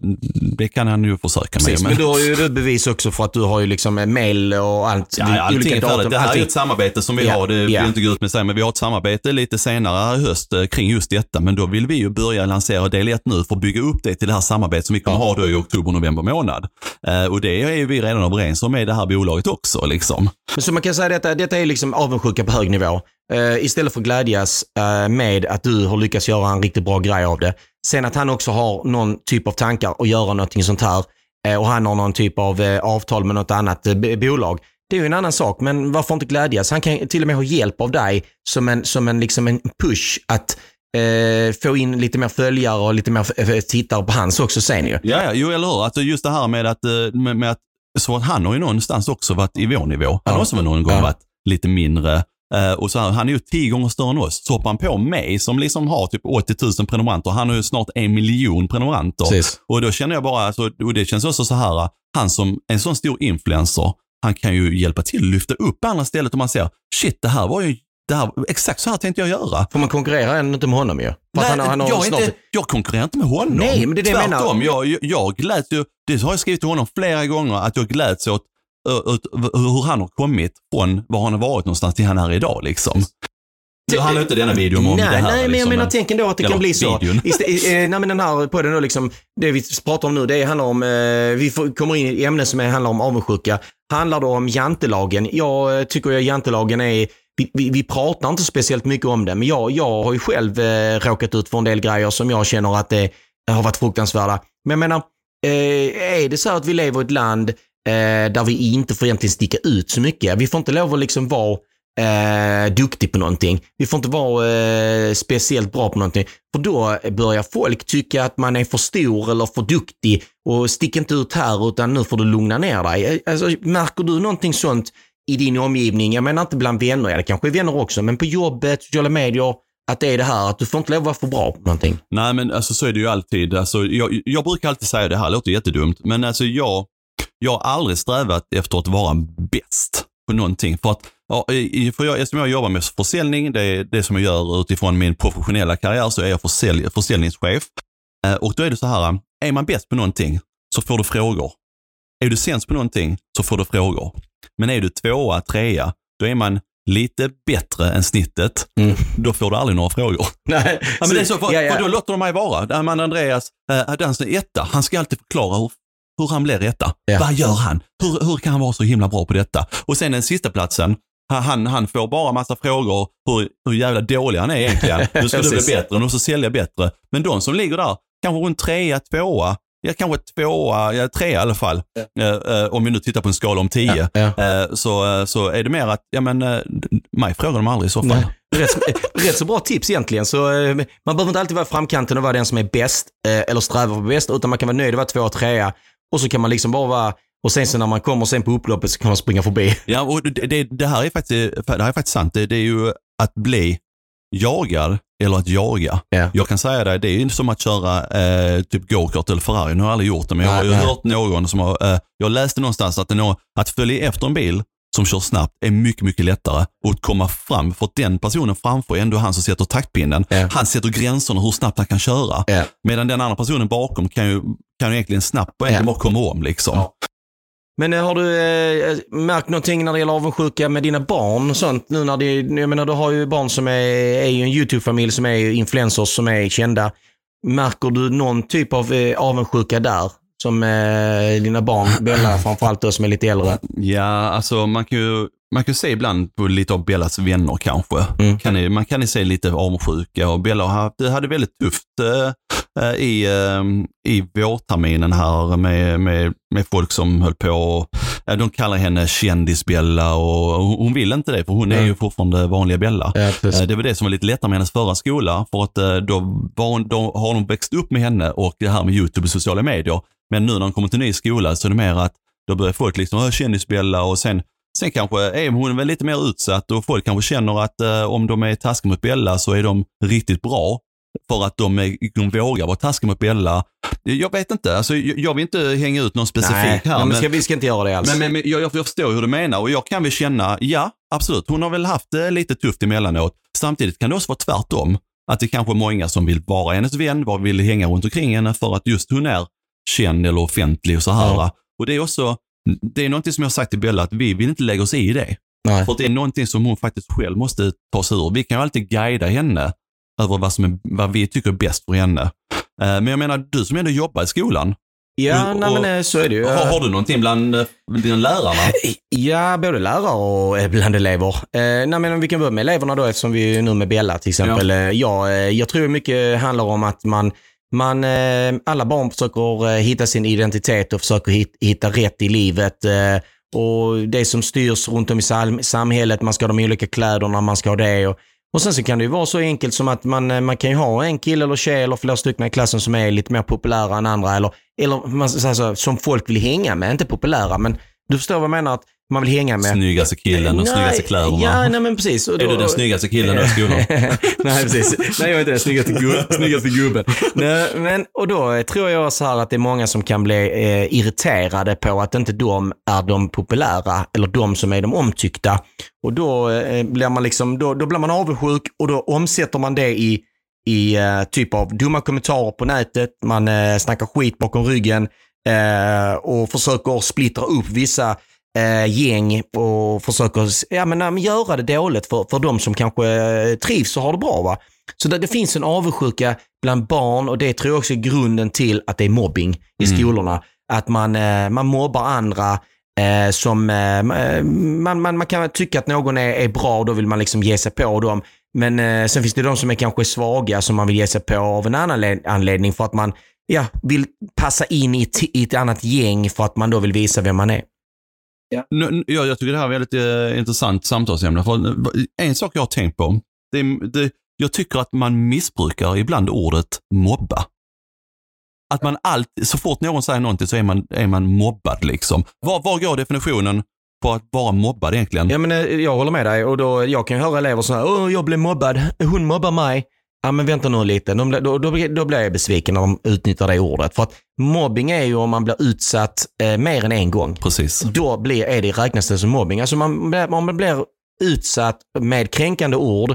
[SPEAKER 3] det kan han ju försöka med.
[SPEAKER 2] Precis, men du har ju du bevis också för att du har ju liksom eh, mail och allt.
[SPEAKER 3] Ja, ja, allting är färdigt. Det här är
[SPEAKER 2] allting.
[SPEAKER 3] ett samarbete som vi
[SPEAKER 2] Ja,
[SPEAKER 3] har. Det vill
[SPEAKER 2] ja.
[SPEAKER 3] jag inte gå ut med sig, men vi har ett samarbete lite senare i höst eh, kring just detta. Men då vill vi ju börja lansera del 1 nu för att bygga upp det till det här samarbetet som vi kommer ha då i oktober, november månad. Eh, Och det är ju vi redan överens om med det här bolaget också. Liksom.
[SPEAKER 2] Men Så man kan säga detta, detta är liksom avundsjuka på hög nivå. Eh, istället för att glädjas med att du har lyckats göra en riktigt bra grej av det. Sen att han också har någon typ av tankar att göra någonting sånt här eh, och han har någon typ av eh, avtal med något annat eh, bolag. Det är ju en annan sak, men varför inte glädjas? Han kan till och med ha hjälp av dig som en, som en, liksom en push att eh, få in lite mer följare och lite mer tittare på hans också sen ju.
[SPEAKER 3] Ja, ja, jo eller hur. Alltså just det här med att, med, med att så att han har ju någonstans också varit i vår nivå. Han
[SPEAKER 2] Ja.
[SPEAKER 3] har också någon gång
[SPEAKER 2] Ja.
[SPEAKER 3] varit lite mindre. Eh, och så här, han är ju tio gånger större än oss. Så hoppar han på mig som liksom har typ 80 000 prenumeranter. Han har ju snart en miljon prenumeranter.
[SPEAKER 2] Precis.
[SPEAKER 3] Och då känner jag bara, alltså, och det känns också så här, han som en sån stor influencer, han kan ju hjälpa till att lyfta upp andra stället om man ser, shit det här var ju, det här, exakt så här tänkte jag göra.
[SPEAKER 2] Får man konkurrera ändå inte med honom ju? För
[SPEAKER 3] Nej,
[SPEAKER 2] han, han
[SPEAKER 3] jag,
[SPEAKER 2] snart...
[SPEAKER 3] inte, jag konkurrerar inte med honom.
[SPEAKER 2] Nej, men det är det jag menar.
[SPEAKER 3] Tvärtom, jag, jag, jag gläds ju, det har jag skrivit till honom flera gånger, att jag gläds åt, hur han har kommit från var han har varit någonstans till han är idag liksom. Det handlar inte denna videon om
[SPEAKER 2] nej,
[SPEAKER 3] det här.
[SPEAKER 2] nej, men jag
[SPEAKER 3] liksom,
[SPEAKER 2] menar, tänk ändå att det kan bli så. Istä- eh, nej, men den här podden då liksom, det vi pratar om nu, det handlar om, eh, vi får, kommer in i ämnen som är, handlar om avundsjuka. Handlar då om jantelagen. Jag eh, tycker att jantelagen är, vi, vi, vi pratar inte speciellt mycket om det, men jag, jag har ju själv eh, råkat ut för en del grejer som jag känner att det har varit fruktansvärda. Men jag menar, eh, är det så att vi lever i ett land eh, där vi inte får egentligen sticka ut så mycket. Vi får inte lov att liksom vara eh, duktig på någonting. Vi får inte vara eh, speciellt bra på någonting. För då börjar folk tycka att man är för stor eller för duktig och stick inte ut här utan nu får du lugna ner dig. Eh, alltså, märker du någonting sånt i din omgivning? Jag menar inte bland vänner, ja, det kanske är vänner också, men på jobbet, sociala medier, att det är det här att du får inte lov att vara för bra på någonting.
[SPEAKER 3] Nej, men alltså så är det ju alltid. Alltså, jag, jag brukar alltid säga det här, låter jättedumt, men alltså jag, jag har aldrig strävat efter att vara bäst på någonting. För att, ja, för jag, eftersom jag jobbar med försäljning, det är det som jag gör utifrån min professionella karriär, så är jag försälj, försäljningschef. Eh, Och då är det så här, är man bäst på någonting så får du frågor. Är du sämst på någonting så får du frågor. Men är du tvåa, trea, då är man lite bättre än snittet.
[SPEAKER 2] Mm.
[SPEAKER 3] Då får du aldrig några frågor.
[SPEAKER 2] Nej,
[SPEAKER 3] Ja, men det är så, för,
[SPEAKER 2] ja, ja.
[SPEAKER 3] för då låter de mig vara. Där man Andreas, äh, den som är etta, han ska alltid förklara hur, hur han blir etta.
[SPEAKER 2] Ja.
[SPEAKER 3] Vad gör han? Hur, hur kan han vara så himla bra på detta? Och sen den sista platsen, han- han, får bara massa frågor hur, hur jävla dålig han är egentligen. Nu ska du bli bättre, nu ska sälja bättre. Men de som ligger där, kanske runt trea, tvåa, ja, kanske tvåa, ja, tre i alla fall. Eh, eh, om vi nu tittar på en skala om tio.
[SPEAKER 2] Ja,
[SPEAKER 3] Eh, så, eh, så är det mer att, ja men, eh, mig frågar de aldrig i så fall.
[SPEAKER 2] Rätt, så- rätt så bra tips egentligen. Så, man behöver inte alltid vara framkanten och vara den som är bäst eller sträva för bäst, utan man kan vara nöjd att vara två och trea. Och så kan man liksom bara vara, och sen så när man kommer sen på upploppet så kan man springa förbi.
[SPEAKER 3] Ja, och det, det, det, här är faktiskt, det här är faktiskt sant. Det, det är ju att bli jagad eller att jaga.
[SPEAKER 2] Ja.
[SPEAKER 3] Jag kan säga det, det är ju som att köra eh, typ go-kart eller Ferrari. Nu har jag aldrig gjort det, men jag har ju hört någon som har, eh, jag läste någonstans att, nå, att följa efter en bil som kör snabbt är mycket, mycket lättare att komma fram. För den personen framför är ändå han som sätter taktpinnen.
[SPEAKER 2] Ja.
[SPEAKER 3] Han sätter gränserna hur snabbt han kan köra.
[SPEAKER 2] Ja.
[SPEAKER 3] Medan den andra personen bakom kan ju, kan ju egentligen snabbt och egentligen bara komma om. Liksom.
[SPEAKER 2] Ja. Men eh, har du eh, märkt någonting när det gäller avundsjuka med dina barn och sånt? Nu när det, jag menar, du har ju barn som är, är ju en YouTube-familj som är influencers som är kända. Märker du någon typ av eh, avundsjuka där? Som eh, dina barn, Bella framförallt då som är lite äldre.
[SPEAKER 3] Ja, alltså man kan ju man kan ju se ibland på lite av Bellas vänner kanske.
[SPEAKER 2] Mm.
[SPEAKER 3] Kan ni, man kan ju se lite avundsjuka och Bella har haft, hade väldigt tufft eh, eh, i, eh, i vårterminen här med, med, med folk som höll på och, eh, de kallar henne kändis-Bella och hon vill inte det för hon är
[SPEAKER 2] Mm.
[SPEAKER 3] ju fortfarande vanliga Bella.
[SPEAKER 2] Ja,
[SPEAKER 3] Eh, Det var det som var lite lättare med hennes förra skola, för att eh, då, hon, då har hon växt upp med henne och det här med YouTube och sociala medier. Men nu när hon kommer till ny skola så är det mer att då börjar folk liksom, "Åh, kändisbella och sen, sen kanske är hon väl lite mer utsatt och folk kanske känner att eh, om de är taskiga mot Bella så är de riktigt bra. För att de, är, de vågar vara taskiga mot Bella. Jag vet inte, alltså, jag, jag vill inte hänga ut någon specifik
[SPEAKER 2] Nej,
[SPEAKER 3] här.
[SPEAKER 2] men
[SPEAKER 3] men-
[SPEAKER 2] ska, vi ska inte göra det alls.
[SPEAKER 3] men, men, men jag, jag förstår hur du menar och jag kan väl känna, ja absolut, hon har väl haft det lite tufft emellanåt. Samtidigt kan det också vara tvärtom. Att det kanske är många som vill vara hennes vän, bara vill hänga runt omkring henne för att just hon är känd eller offentlig och så här.
[SPEAKER 2] Ja.
[SPEAKER 3] Och det är också, det är någonting som jag har sagt till Bella att vi vill inte lägga oss i det.
[SPEAKER 2] Nej.
[SPEAKER 3] För det är någonting som hon faktiskt själv måste ta sig ur. Vi kan ju alltid guida henne över vad, som är, vad vi tycker är bäst för henne. Eh, Men jag menar, du som ändå jobbar i skolan,
[SPEAKER 2] Ja,
[SPEAKER 3] och-
[SPEAKER 2] nej, men eh, så är det ju.
[SPEAKER 3] har, har du någonting bland eh, dina lärarna?
[SPEAKER 2] Ja, både lärare och bland elever. Eh, nej, men vi kan börja med eleverna då eftersom vi är nu med Bella till exempel. Ja. Ja, jag tror mycket handlar om att man, man alla barn försöker hitta sin identitet och försöker hit, hitta rätt i livet. Och det som styrs runt om i sam- samhället, man ska ha de olika kläderna, man ska ha det. Och, och sen så kan det ju vara så enkelt som att man, eh, man kan ju ha en kille eller tjej eller flera stycken i klassen som är lite mer populära än andra. Eller, eller man, ska så, som folk vill hänga med, inte populära men du förstår vad jag menar? Att man vill hänga med.
[SPEAKER 3] Snyggaste killen och
[SPEAKER 2] Nej,
[SPEAKER 3] snyggaste kläderna.
[SPEAKER 2] Ja, nej men precis. Och
[SPEAKER 3] Är du den snyggaste killen i skolan?
[SPEAKER 2] nej, precis. Nej, jag är inte den snyggaste, gu- snyggaste gubben. Nej, men, och då tror jag så här att det är många som kan bli eh, irriterade på att inte de är de populära eller de som är de omtyckta. Och då, eh, blir man liksom, då, då blir man avundsjuk och då omsätter man det i, i eh, typ av dumma kommentarer på nätet. Man eh, snackar skit bakom ryggen eh, och försöker splittra upp vissa eh, gäng och försöker ja, men, göra det dåligt för, för de som kanske eh, trivs och har det bra. Va? Så det, det finns en avundsjuka bland barn och det tror jag också är grunden till att det är mobbing i
[SPEAKER 3] Mm.
[SPEAKER 2] skolorna. Att man, eh, man mobbar andra eh, som, eh, man, man, man kan tycka att någon är, är bra och då vill man liksom ge sig på dem. Men eh, sen finns det de som är kanske svaga som man vill ge sig på av en annan le- anledning för att man ja, vill passa in i i ett annat gäng för att man då vill visa vem man är.
[SPEAKER 3] Nu- nu- Jag, jag tycker det här är väldigt eh, intressant samtalsämne. För, eh, en sak jag har tänkt på, det, det, jag tycker att man missbrukar ibland ordet mobba. Att man alltid, så fort någon säger någonting så är man, är man mobbad liksom. Var, var går definitionen på att vara mobbad egentligen?
[SPEAKER 2] Ja, men, eh, jag håller med dig och då, jag kan ju höra elever som säger jag blev mobbad, hon mobbar mig. Ja men vänta nu lite, då, då, då blir jag besviken när de utnyttjar det ordet. För att mobbing är ju om man blir utsatt eh, mer än en gång.
[SPEAKER 3] Precis.
[SPEAKER 2] Då blir, är det, räknas det som mobbing. Alltså man, om man blir utsatt med kränkande ord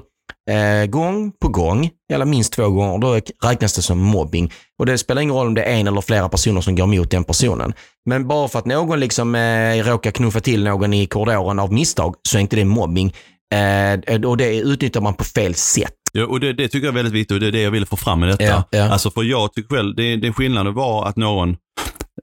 [SPEAKER 2] eh, gång på gång, eller minst två gånger, då räknas det som mobbing. Och det spelar ingen roll om det är en eller flera personer som går emot den personen. Men bara för att någon liksom eh, råkar knuffa till någon i korridoren av misstag så är inte det mobbing. Eh, och det utnyttjar man på fel sätt.
[SPEAKER 3] Ja, och det, det tycker jag är väldigt viktigt och det är det jag ville få fram med detta.
[SPEAKER 2] Ja, ja.
[SPEAKER 3] Alltså för jag tycker själv, det, det skillnaden var att någon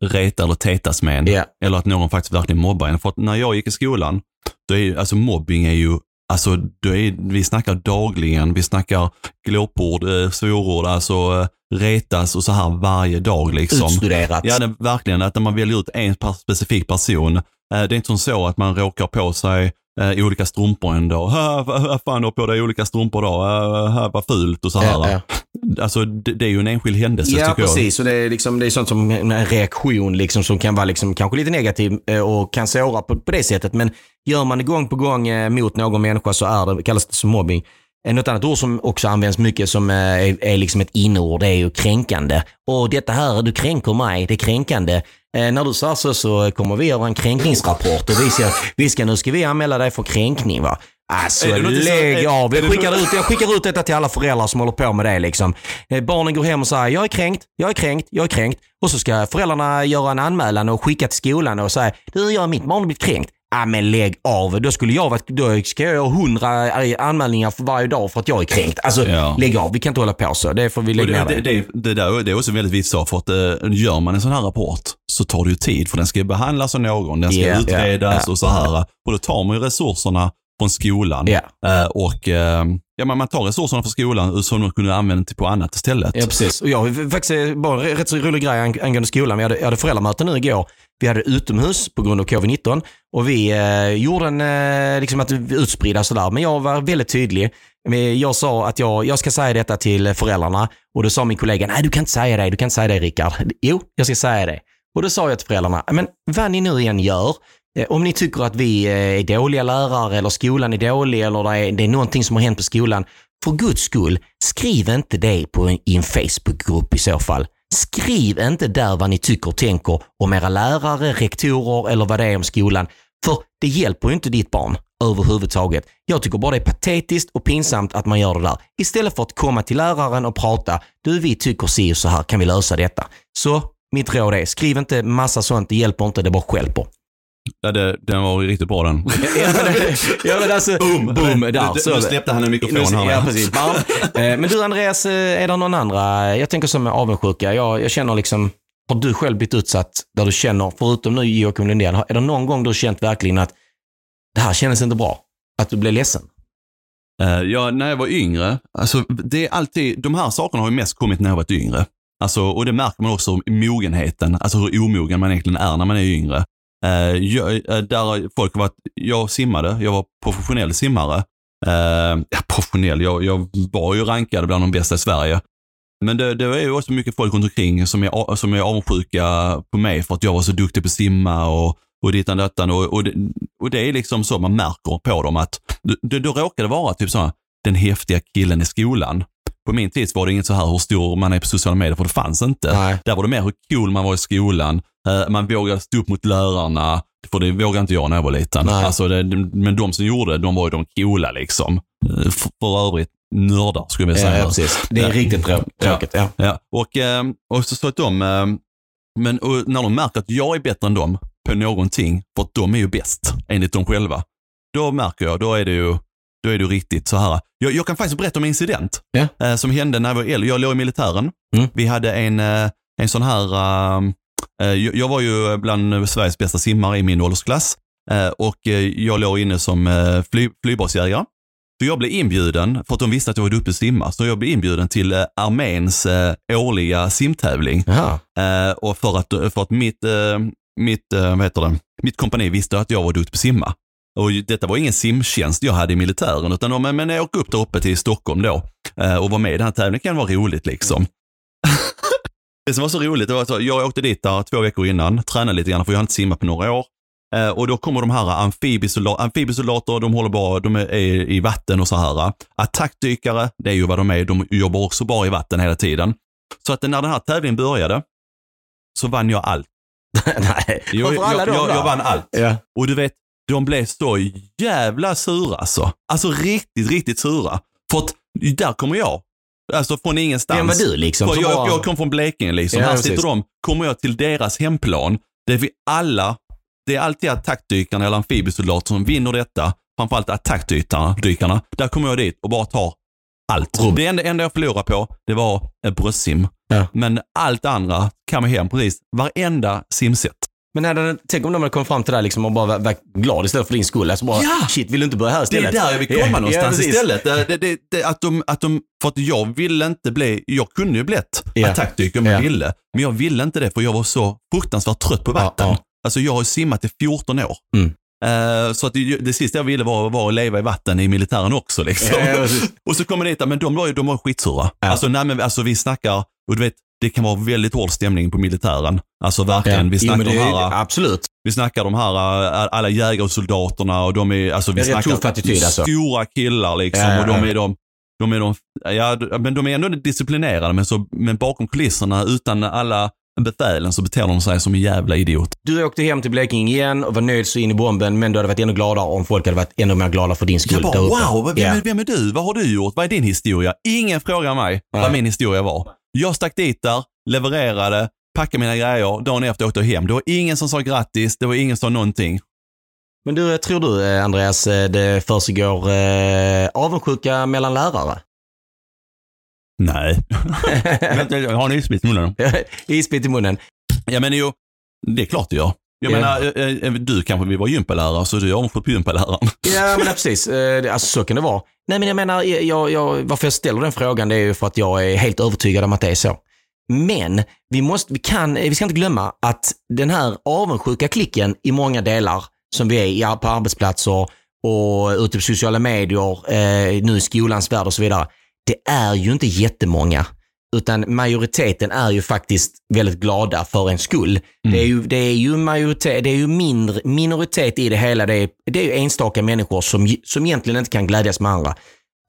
[SPEAKER 3] retar eller tetas med en.
[SPEAKER 2] Ja.
[SPEAKER 3] Eller att någon faktiskt verkligen mobbar en. För att när jag gick i skolan, då är ju, alltså mobbing är ju, alltså då är, vi snackar dagligen, vi snackar glåpord, eh, svårord, alltså eh, retas och så här varje dag. Liksom.
[SPEAKER 2] Utstuderat.
[SPEAKER 3] Ja, det, verkligen. Att när man väljer ut en specifik person. Eh, det är inte som så att man råkar på sig eh, olika strumpor en dag. "Hä, Vad fan du har på dig olika strumpor? Uh, här, vad fult och så här.
[SPEAKER 2] Ja, ja.
[SPEAKER 3] Alltså det, det är ju en enskild händelse
[SPEAKER 2] Ja,
[SPEAKER 3] tycker jag.
[SPEAKER 2] precis. Och det, är liksom, det är sånt som en reaktion liksom, som kan vara liksom, kanske lite negativ eh, och kan såra på, på det sättet. Men gör man det gång på gång eh, mot någon människa så är det, kallas det som mobbing. Eh, Något annat ord som också används mycket som eh, är, är liksom ett inneord det är ju kränkande. Och detta här, du kränker mig, det är kränkande. Eh, när du sa så så kommer vi göra en kränkningsrapport och vi ska, vi ska, nu ska vi anmäla dig för kränkning va. Alltså lägg av. Jag skickar, ut, jag skickar ut detta till alla föräldrar som håller på med det. Liksom. Eh, Barnen går hem och säger jag är kränkt, jag är kränkt, jag är kränkt. Och så ska föräldrarna göra en anmälan och skicka till skolan och säga du, jag har mitt barn blivit kränkt. Ja men lägg av. Då skulle jag varit, då ska jag ha hundra anmälningar för varje dag för att jag är kränkt. Alltså
[SPEAKER 3] Ja.
[SPEAKER 2] lägg av. Vi kan inte hålla på så. Det får vi
[SPEAKER 3] Och
[SPEAKER 2] lägga
[SPEAKER 3] det,
[SPEAKER 2] ner.
[SPEAKER 3] det,
[SPEAKER 2] Det,
[SPEAKER 3] det, där, det är också väldigt viktigt så, för att eh, gör man en sån här rapport så tar det ju tid, för den ska behandlas av någon, den ska
[SPEAKER 2] ja,
[SPEAKER 3] utredas
[SPEAKER 2] ja,
[SPEAKER 3] och så här. Och då tar man ju resurserna från skolan. Eh, och eh, ja, man tar resurserna från skolan som de kunde använda till på annat istället.
[SPEAKER 2] Ja, precis. Och jag faktiskt eh, bara en rätt så rolig grej ang- angående skolan. Vi hade, jag hade föräldramöte nu igår. Vi hade utomhus på grund av covid-19 och vi eh, gjorde en, eh, liksom att vi utspridda sådär. Men jag var väldigt tydlig. Jag sa att jag, jag ska säga detta till föräldrarna och då sa min kollega, nej du kan inte säga det, du kan inte säga det Rickard. Jo, jag ska säga det. Och då sa jag till föräldrarna, men vad ni nu än gör, eh, om ni tycker att vi eh, är dåliga lärare eller skolan är dålig eller det är, det är någonting som har hänt på skolan, för guds skull, skriv inte det på en, i en Facebookgrupp i så fall. Skriv inte där vad ni tycker och tänker om era lärare, rektorer eller vad det är om skolan. För det hjälper ju inte ditt barn överhuvudtaget. Jag tycker bara det är patetiskt och pinsamt att man gör det där. Istället för att komma till läraren och prata. Du, vi tycker si och så här, kan vi lösa detta? Så mitt råd är, skriv inte massa sånt, det hjälper inte, det bara stjälper.
[SPEAKER 3] Ja, det, den var ju riktigt bra den.
[SPEAKER 2] ja, men alltså, boom, boom, där.
[SPEAKER 3] Nu- släppte han en mikrofon här.
[SPEAKER 2] Ja, precis. Bam. Eh, Men du Andreas, eh, är det någon andra, jag tänker som är avundsjuka. Jag, jag känner liksom, har du själv blivit utsatt där du känner, förutom nu Joakim Lundén, är det någon gång du känt verkligen att det här kändes inte bra? Att du blev ledsen?
[SPEAKER 3] Eh, ja, när jag var yngre, alltså det är alltid, de här sakerna har ju mest kommit när jag varit yngre. Alltså, och det märker man också i mogenheten, alltså hur omogen man egentligen är när man är yngre. Eh, jag, eh, där har folk varit, jag simmade, jag var professionell simmare. Eh, ja, professionell, jag, jag var ju rankad bland de bästa i Sverige. Men det, det är ju också mycket folk runt omkring som är, som är avundsjuka på mig för att jag var så duktig på att simma och, och dittan dattan. Och, och, det, och det är liksom så man märker på dem att då råkar det vara typ så här, den häftiga killen i skolan. På min tid var det inget så här hur stor man är på sociala medier, för det fanns inte.
[SPEAKER 2] Nej.
[SPEAKER 3] Där var det mer hur cool man var i skolan. Eh, Man vågade stå upp mot lärarna, för det vågade inte jag när jag var liten.
[SPEAKER 2] Nej.
[SPEAKER 3] Alltså det, men de som gjorde det, de var ju de coola liksom. Eh, För, för övrigt nördar skulle jag vilja
[SPEAKER 2] Ja,
[SPEAKER 3] säga.
[SPEAKER 2] ja, precis. Det är
[SPEAKER 3] Ja.
[SPEAKER 2] riktigt trå- tråkigt. Ja.
[SPEAKER 3] Ja, och, eh, och så sa att de, eh, men när de märker att jag är bättre än dem på någonting, för att de är ju bäst enligt dem själva. Då märker jag, då är det ju, då är ju riktigt så här. Jag, jag kan faktiskt berätta om en incident eh, som hände när jag var äldre. Jag låg i militären.
[SPEAKER 2] Mm.
[SPEAKER 3] Vi hade en, eh, en sån här, eh, eh, jag, var ju bland Sveriges bästa simmare i min åldersklass eh, och jag låg inne som fly, flygbasjägare. Så jag blev inbjuden, för att de visste att jag var duktig att simma, så jag blev inbjuden till eh, arméns eh, årliga simtävling. Eh, och för att, för att mitt, mitt, vad heter det, mitt kompani visste att jag var duktig på att simma. Och detta var ingen simtjänst jag hade i militären, utan de, men jag åkte upp där uppe till Stockholm då eh, och var med i den här tävlingen. Det kan vara roligt liksom. det som var så roligt, det var att jag åkte dit där två veckor innan, tränade lite grann, för jag har inte simmat på några år. Eh, och då kommer de här amfibiesoldater, amfibiesoldater de håller bara, de är i vatten och så här. Attackdykare, det är ju vad de är, de jobbar också bara i vatten hela tiden. Så att när den här tävlingen började, så vann jag allt.
[SPEAKER 2] Nej.
[SPEAKER 3] Jag, jag,
[SPEAKER 2] där?
[SPEAKER 3] jag vann allt.
[SPEAKER 2] Ja.
[SPEAKER 3] Och du vet, de blev så jävla sura alltså. Alltså riktigt, riktigt sura. För att där kommer jag. Alltså från ingenstans.
[SPEAKER 2] Vem var du liksom?
[SPEAKER 3] För jag, jag kom från Blekinge liksom.
[SPEAKER 2] Ja,
[SPEAKER 3] här
[SPEAKER 2] precis.
[SPEAKER 3] sitter de. Kommer jag till deras hemplan, där vi alla, det är alltid attackdykarna eller amfibiesoldater som vinner detta. Framförallt attackdykarna. dykarna. Där kommer jag dit och bara tar allt.
[SPEAKER 2] Rubb.
[SPEAKER 3] Det enda, enda jag förlorade på, det var bröstsim.
[SPEAKER 2] Ja.
[SPEAKER 3] Men allt andra kan man hem precis varenda simset.
[SPEAKER 2] Men hade, tänk om de hade kommit fram till dig liksom och bara var, var glad istället för din skull. Alltså bara,
[SPEAKER 3] Ja!
[SPEAKER 2] shit, vill du inte börja här
[SPEAKER 3] Det är
[SPEAKER 2] istället?
[SPEAKER 3] där jag vill komma
[SPEAKER 2] Ja,
[SPEAKER 3] någonstans
[SPEAKER 2] precis.
[SPEAKER 3] istället. Det, det, det, att de, att de, för att jag ville inte bli, jag kunde ju blivit
[SPEAKER 2] Ja.
[SPEAKER 3] attackdyk om jag
[SPEAKER 2] Ja.
[SPEAKER 3] ville. Men jag ville inte det för jag var så fruktansvärt trött på vatten.
[SPEAKER 2] Ja, ja.
[SPEAKER 3] Alltså jag har simmat i 14 år.
[SPEAKER 2] Mm.
[SPEAKER 3] Eh, så att det, det sista jag ville var, var att leva i vatten i militären också. Liksom.
[SPEAKER 2] Ja, ja,
[SPEAKER 3] och så kommer det dit, men de var ju de var skitsura.
[SPEAKER 2] Ja.
[SPEAKER 3] Alltså, nej, men, alltså vi snackar, och du vet, det kan vara väldigt hård stämning på militären. Alltså verkligen, vi
[SPEAKER 2] Jo,
[SPEAKER 3] snackar
[SPEAKER 2] men det
[SPEAKER 3] de
[SPEAKER 2] är-
[SPEAKER 3] här
[SPEAKER 2] Absolut.
[SPEAKER 3] vi snackar de här, äh, alla jägarsoldaterna och de är, alltså vi
[SPEAKER 2] Det är
[SPEAKER 3] snackar
[SPEAKER 2] attityd, alltså.
[SPEAKER 3] stora killar liksom.
[SPEAKER 2] Ja, ja,
[SPEAKER 3] och de
[SPEAKER 2] ja.
[SPEAKER 3] är de, de är de, ja, men de är ändå disciplinerade men, så, men bakom kulisserna utan alla befälen så beter de sig som en jävla idiot.
[SPEAKER 2] Du åkte hem till Blekinge igen och var nöjd så in i bomben, men du hade varit ännu gladare om folk hade varit ännu mer glada för din skull.
[SPEAKER 3] Jag bara, wow, vem,
[SPEAKER 2] Ja.
[SPEAKER 3] är, vem är du? Vad har du gjort? Vad är din historia? Ingen frågar mig vad
[SPEAKER 2] Nej.
[SPEAKER 3] min historia var. Jag stack dit där, levererade, packade mina grejer, dagen efter åkte jag hem. Det var ingen som sa grattis, det var ingen som sa någonting.
[SPEAKER 2] Men du, tror du eh, Andreas, eh, det försiggår eh, avundsjuka mellan lärare?
[SPEAKER 3] Nej. Har en isbit i munnen.
[SPEAKER 2] Isbit i munnen.
[SPEAKER 3] Ja men jo, det är klart det gör. Jag
[SPEAKER 2] Ja.
[SPEAKER 3] menar, eh, eh, du kanske vill vara gympalärare så du är avundsjuk på gympaläraren.
[SPEAKER 2] Ja, men precis. Eh, Alltså, så kan det vara. Nej, men jag menar, jag, jag, varför jag ställer den frågan det är ju för att jag är helt övertygad om att det är så. Men vi, måste, vi, kan, vi ska inte glömma att den här avundsjuka klicken i många delar som vi är i på arbetsplatser och ute på sociala medier, eh, nu i skolans värld och så vidare. Det är ju inte jättemånga. Utan majoriteten är ju faktiskt väldigt glada för en skull. Det är ju, det är ju, majoritet, det är ju mindre, minoritet i det hela. Det är, det är ju enstaka människor som, som egentligen inte kan glädjas med andra.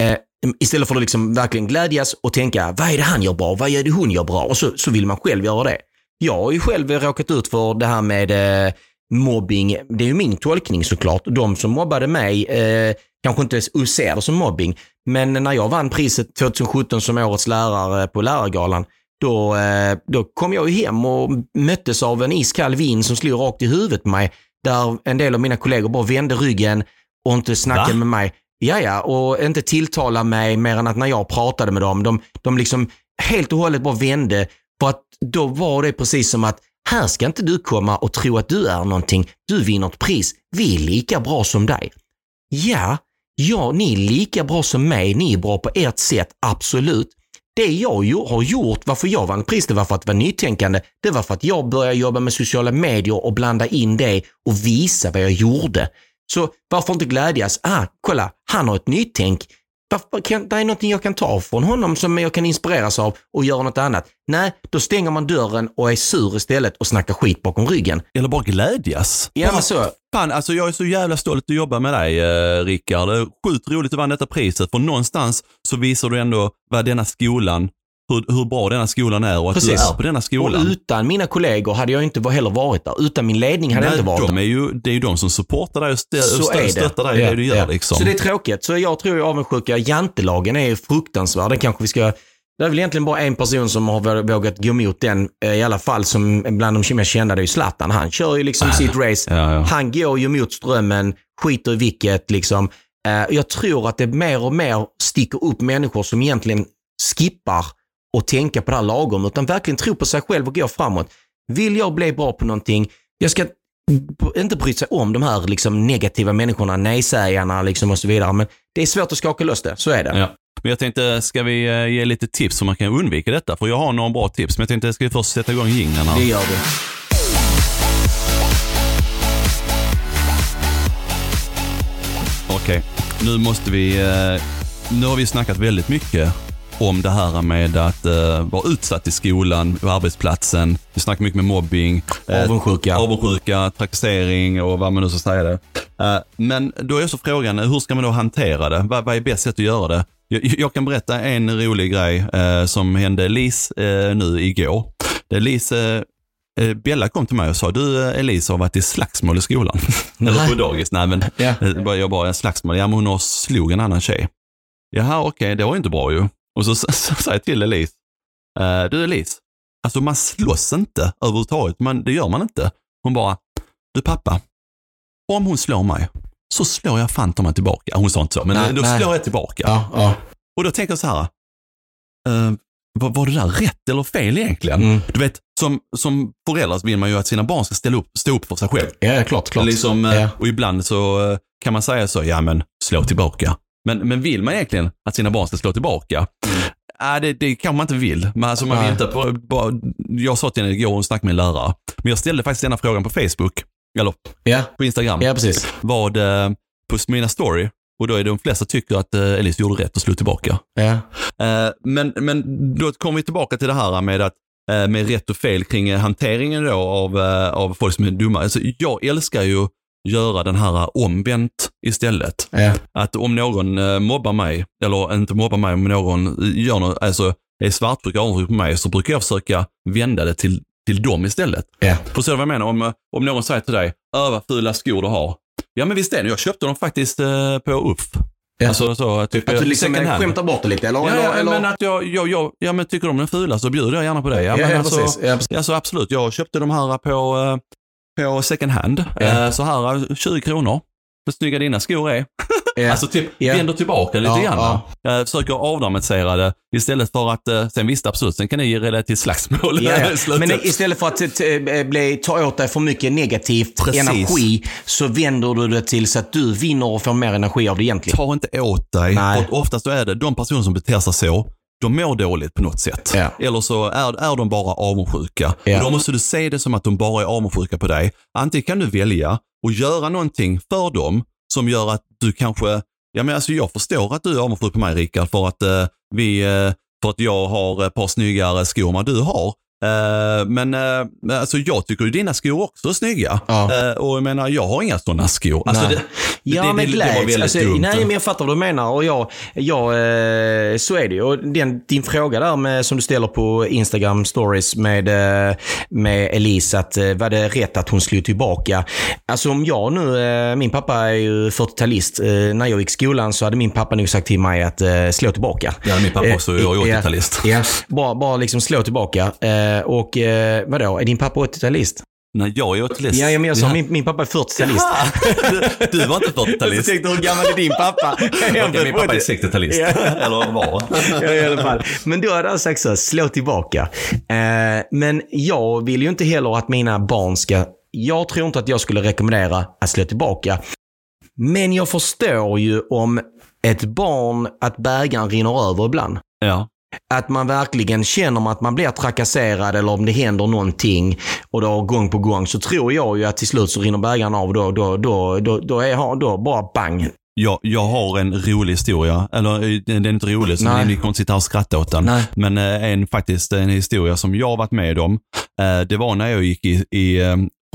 [SPEAKER 2] Eh, istället för att liksom verkligen glädjas och tänka, vad är det han gör bra? Vad är det hon gör bra? Och så, så vill man själv göra det. Jag har ju själv råkat ut för det här med eh, mobbing. Det är ju min tolkning såklart. De som mobbade mig eh, kanske inte ser det som mobbing. Men när jag vann priset 2017 som årets lärare på lärargalan, då, eh, då kom jag ju hem och möttes av en iskall vind som slog rakt i huvudet på mig. Där en del av mina kollegor bara vände ryggen och inte snackade
[SPEAKER 3] Va?
[SPEAKER 2] med mig. Ja, ja, och inte tilltala mig mer än att när jag pratade med dem, de, de liksom helt och hållet bara vände. För att då var det precis som att här ska inte du komma och tro att du är någonting. Du vinner ett pris. Vi är lika bra som dig. Ja, ja, ni är lika bra som mig. Ni är bra på ert sätt, absolut. Det jag ju- har gjort, varför jag vann pris, det var för att vara nytänkande. Det var för att jag började jobba med sociala medier och blanda in det och visa vad jag gjorde. Så varför inte glädjas? Ah, kolla, han har ett nytänk. Kan, det är någonting jag kan ta från honom som jag kan inspireras av och göra något annat. Nej, då stänger man dörren och är sur istället och snackar skit bakom ryggen.
[SPEAKER 3] Eller bara glädjas.
[SPEAKER 2] Ja,
[SPEAKER 3] bara,
[SPEAKER 2] men så.
[SPEAKER 3] Fan, alltså jag är så jävla stolt att jobba med dig, eh, Rickard. Sjukt roligt att vann detta priset, för någonstans så visar du ändå vad denna skolan, hur, hur bra denna skolan är och att
[SPEAKER 2] Precis.
[SPEAKER 3] du är på denna
[SPEAKER 2] Och
[SPEAKER 3] skolan.
[SPEAKER 2] utan mina kollegor hade jag inte heller varit där. Utan min ledning hade jag
[SPEAKER 3] Nej,
[SPEAKER 2] inte varit
[SPEAKER 3] de
[SPEAKER 2] där.
[SPEAKER 3] är ju, det är ju de som supportar dig och, stö, och stöttar dig i
[SPEAKER 2] Ja,
[SPEAKER 3] det du gör.
[SPEAKER 2] ja.
[SPEAKER 3] Liksom.
[SPEAKER 2] Så det är tråkigt. Så jag tror ju avundsjuka, jantelagen är fruktansvärd. Den kanske vi ska... Det är väl egentligen bara en person som har vå- vågat gå emot den, eh, i alla fall som bland de jag kända, det är ju Zlatan. Han kör ju liksom sitt race.
[SPEAKER 3] Ja, ja.
[SPEAKER 2] Han går ju mot strömmen, skiter i vilket liksom. Eh, Jag tror att det mer och mer sticker upp människor som egentligen skippar och tänka på det här lagom, utan verkligen tror på sig själv och går framåt. Vill jag bli bra på någonting, jag ska inte bry sig om de här liksom, negativa människorna, nejsägarna liksom, och så vidare. Men det är svårt att skaka loss det, så är det.
[SPEAKER 3] Ja. Men jag tänkte, ska vi eh, ge lite tips hur man kan undvika detta? För jag har några bra tips, men jag tänkte, ska vi först sätta igång jinglarna?
[SPEAKER 2] Det gör vi.
[SPEAKER 3] Okej, nu måste vi... eh, Nu har vi snackat väldigt mycket om det här med att uh, vara utsatt i skolan, på arbetsplatsen. Vi snackar mycket med mobbing,
[SPEAKER 2] Avundsjuka.
[SPEAKER 3] avundsjuka, trakassering och vad man nu ska säga det. Eh, men då är så frågan, hur ska man då hantera det? Vad, vad är bäst sätt att göra det? Jag, jag kan berätta en rolig grej eh, som hände Lis eh, nu igår. Det Lis, eh, Bella kom till mig och sa, du eh, Elisa har varit i slagsmål i skolan. Eller på dagis. Nej men, bara- Jag bara, en slagsmål. Ja, men hon har slog en annan tjej. Jaha, okej, det var ju inte bra ju. Och så säger jag till Elise, eh, du Elise, alltså man slåss inte överhuvudtaget. Man, det gör man inte. Hon bara, du pappa, om hon slår mig så slår jag fan ta mig tillbaka. Hon sa inte så, men
[SPEAKER 2] Nej,
[SPEAKER 3] då
[SPEAKER 2] nej.
[SPEAKER 3] slår jag tillbaka.
[SPEAKER 2] Ja, ja.
[SPEAKER 3] Och då tänker jag så här, eh, var, var det där rätt eller fel egentligen?
[SPEAKER 2] Mm.
[SPEAKER 3] Du vet, som, som förälder så vill man ju att sina barn ska ställa upp, stå upp för sig själv.
[SPEAKER 2] Ja, klart, klart.
[SPEAKER 3] Liksom, eh,
[SPEAKER 2] Ja.
[SPEAKER 3] Och ibland så eh, kan man säga så, ja men slå tillbaka. Men, men vill man egentligen att sina barn ska slå tillbaka? Nej, det, det kanske man inte vill. Men alltså man vill inte, bara, bara, jag sa till henne igår, hon snackade med en lärare, men jag ställde faktiskt denna frågan på Facebook, eller
[SPEAKER 2] Ja,
[SPEAKER 3] på Instagram,
[SPEAKER 2] ja precis.
[SPEAKER 3] vad, eh, på mina story, och då är det de flesta tycker att eh, Elise gjorde rätt och slog tillbaka.
[SPEAKER 2] Ja.
[SPEAKER 3] Eh, men, men då kommer vi tillbaka till det här med att med rätt och fel kring hanteringen då av, av folk som är dumma. Alltså, jag älskar ju göra den här omvänt istället.
[SPEAKER 2] Ja.
[SPEAKER 3] Att om någon mobbar mig, eller inte mobbar mig, om någon gör något, alltså är svartsjuk och avundsjuk på mig, så brukar jag försöka vända det till, till dem istället.
[SPEAKER 2] Ja.
[SPEAKER 3] Förstår du vad jag menar? Om, eh, om någon säger till dig, öh vad fula skor du har. Ja men visst är det, jag köpte dem faktiskt eh, på UFF.
[SPEAKER 2] Ja.
[SPEAKER 3] Alltså så, typ,
[SPEAKER 2] Att du
[SPEAKER 3] eh,
[SPEAKER 2] liksom skämtar bort det lite, eller?
[SPEAKER 3] Ja, ja,
[SPEAKER 2] eller?
[SPEAKER 3] men att jag, jag, jag, ja, men tycker de är fula så bjuder jag gärna på det. Ja,
[SPEAKER 2] ja,
[SPEAKER 3] men alltså,
[SPEAKER 2] precis. Ja, precis.
[SPEAKER 3] ja, så absolut, jag köpte de här på, eh, på second hand. Eh, Så här, eh, 20 kronor. Hur snygga dina skor är.
[SPEAKER 2] Ja.
[SPEAKER 3] Alltså typ
[SPEAKER 2] Ja.
[SPEAKER 3] vänder tillbaka lite
[SPEAKER 2] Ja,
[SPEAKER 3] grann. Jag försöker avdramatisera det istället för att, eh, sen visst absolut, sen kan det ge det till slagsmål.
[SPEAKER 2] Ja, ja.
[SPEAKER 3] slutet.
[SPEAKER 2] Men istället för att t- bli, ta åt dig för mycket negativt
[SPEAKER 3] Precis.
[SPEAKER 2] energi så vänder du det till så att du vinner och får mer energi av det egentligen.
[SPEAKER 3] Ta inte åt dig.
[SPEAKER 2] Nej.
[SPEAKER 3] För oftast så är det de personer som beter sig så, de mår dåligt på något sätt.
[SPEAKER 2] Ja.
[SPEAKER 3] Eller så är, är de bara avundsjuka. Och då måste du se det som att de bara är avundsjuka på dig. Antingen kan du välja att göra någonting för dem som gör att du kanske, ja men alltså jag förstår att du är avundsjuk på mig Rickard för att eh, vi, eh, för att jag har ett par snyggare skor än vad du har. Eh, men eh, alltså jag tycker ju dina skor också är snygga.
[SPEAKER 2] Ja.
[SPEAKER 3] Eh, och jag menar, jag har inga sådana skor. Alltså, det,
[SPEAKER 2] Ja,
[SPEAKER 3] det,
[SPEAKER 2] men
[SPEAKER 3] det, det
[SPEAKER 2] gläds.
[SPEAKER 3] väldigt
[SPEAKER 2] Alltså,
[SPEAKER 3] dumt.
[SPEAKER 2] nej, men jag fattar vad du menar. Och jag, jag, eh, så är det ju. Och den, din fråga där med, som du ställer på Instagram stories med, eh, med Elise, att eh, var det rätt att hon slog tillbaka? Alltså om jag nu, eh, min pappa är ju 40-talist. Eh, när jag gick i skolan så hade min pappa nog sagt till mig att slå tillbaka.
[SPEAKER 3] Ja, min pappa också. Jag är
[SPEAKER 2] Eh,
[SPEAKER 3] 80-talist.
[SPEAKER 2] Ja, bara, bara liksom slå tillbaka. Och eh, vadå, är din pappa 80-talist?
[SPEAKER 3] Nej, jag är 80-talist.
[SPEAKER 2] Ja, men jag sa min, min pappa är 40-talist.
[SPEAKER 3] du, du var inte 40-talist.
[SPEAKER 2] Jag tänkte, hur gammal är din pappa?
[SPEAKER 3] Okej, min pappa är 60-talist.
[SPEAKER 2] Ja.
[SPEAKER 3] Eller var.
[SPEAKER 2] ja, i alla fall. Men då hade han sagt så, slå tillbaka. Eh, men jag vill ju inte heller att mina barn ska... Jag tror inte att jag skulle rekommendera att slå tillbaka. Men jag förstår ju om ett barn, att bägaren rinner över ibland.
[SPEAKER 3] Ja.
[SPEAKER 2] Att man verkligen känner att man blir trakasserad eller om det händer någonting och då gång på gång så tror jag ju att till slut så rinner bägaren av. Då, då, då, då, då, är, då bara bang.
[SPEAKER 3] Jag, jag har en rolig historia. Eller eh, den är inte rolig, så
[SPEAKER 2] Nej.
[SPEAKER 3] ni kommer inte sitta här och skratta åt den.
[SPEAKER 2] Nej.
[SPEAKER 3] Men eh, en, faktiskt en historia som jag varit med om. Eh, det var när jag gick i, i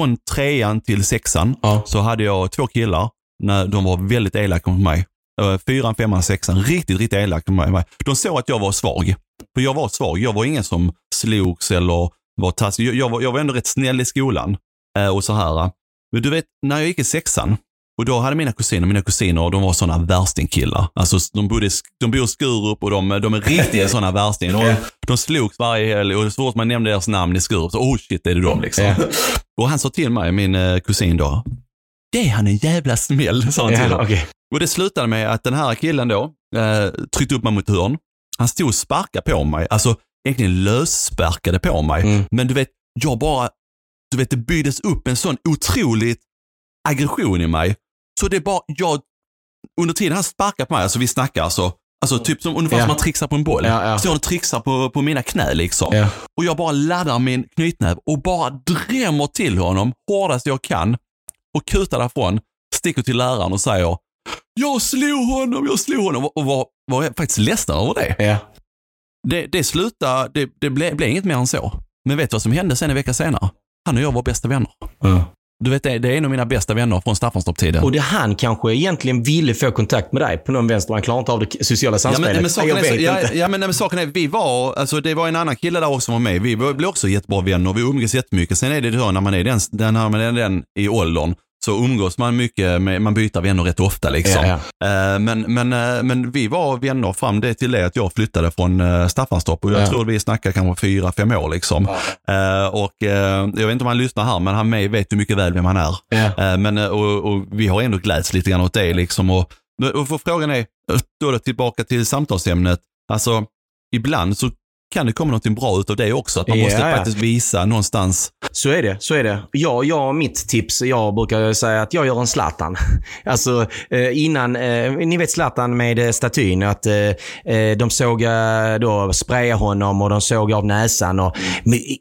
[SPEAKER 3] från trean till sexan.
[SPEAKER 2] Ja.
[SPEAKER 3] Så hade jag två killar. När de var väldigt elaka mot mig. Eh, Fyran, femman, sexan. Riktigt, riktigt elaka mot mig. De såg att jag var svag. För jag var svag. Jag var ingen som slogs eller var taskig. Jag, jag, var, jag var ändå rätt snäll i skolan. Eh, och så här. Men du vet, när jag gick i sexan. Och då hade mina kusiner, mina kusiner, de var sådana värstingkillar. Alltså de, bodde, de bor i Skurup och de, de är riktiga sådana värstingar. De, de slogs varje helg och så fort man nämnde deras namn i Skurup så, oh shit, är det de liksom. Och han sa till mig, min eh, kusin då, det är han en jävla smäll, sa han till
[SPEAKER 2] Ja,
[SPEAKER 3] honom. Och det slutade med att den här killen då eh, tryckte upp mig mot hörn. Han stod och sparkade på mig, alltså egentligen lössparkade på mig.
[SPEAKER 2] Mm.
[SPEAKER 3] Men du vet, jag bara, du vet det byggdes upp en sån otrolig aggression i mig. Så det är bara, jag, under tiden han sparkar på mig, alltså vi snackar alltså, alltså typ som ungefär
[SPEAKER 2] Ja.
[SPEAKER 3] som man trixar på en boll.
[SPEAKER 2] Ja, ja.
[SPEAKER 3] Så jag trixar på, på mina knä liksom.
[SPEAKER 2] Ja.
[SPEAKER 3] Och jag bara laddar min knytnäv och bara drämmer till honom hårdast jag kan och kutar därifrån, sticker till läraren och säger jag slog honom, jag slog honom och var, var faktiskt ledsen över det.
[SPEAKER 2] Ja.
[SPEAKER 3] Det, det slutade, det, det blev, blev inget mer än så. Men vet du vad som hände sen en vecka senare? Han och jag var bästa vänner. Du vet, det, det är en av mina bästa vänner från Staffanstorp-tiden.
[SPEAKER 2] Och det han kanske egentligen ville få kontakt med dig på någon vänster. Han klarar inte av det sociala
[SPEAKER 3] Ja
[SPEAKER 2] samspelet.
[SPEAKER 3] men, men, saken
[SPEAKER 2] jag
[SPEAKER 3] så,
[SPEAKER 2] vet
[SPEAKER 3] ja,
[SPEAKER 2] inte.
[SPEAKER 3] ja, men, nej, men saken är, vi var, alltså det var en annan kille där också som var med. Vi blev också jättebra vänner. Vi umgås jättemycket. Sen är det så när man är den, den, när man är den i åldern så umgås man mycket, med, man byter vänner rätt ofta liksom.
[SPEAKER 2] Ja,
[SPEAKER 3] Eh, Men, men, eh, men vi var vänner fram det till det att jag flyttade från eh, Staffanstorp och jag
[SPEAKER 2] Ja.
[SPEAKER 3] tror vi snackar kanske fyra, fem år liksom. Och jag vet inte om han lyssnar här, men han med vet ju mycket väl vem han är.
[SPEAKER 2] Ja.
[SPEAKER 3] Men, och, och vi har ändå gläds lite grann åt det liksom. Och, och frågan är, då, då tillbaka till samtalsämnet. Alltså, ibland så kan det komma något bra utav det också. Att man måste
[SPEAKER 2] ja.
[SPEAKER 3] faktiskt visa någonstans.
[SPEAKER 2] Så är det. Så är det. Jag, jag, mitt tips, jag brukar säga att jag gör en Zlatan. Alltså eh, innan, eh, ni vet Zlatan med eh, statyn, att de såg då spraya honom och de såg av näsan. Och,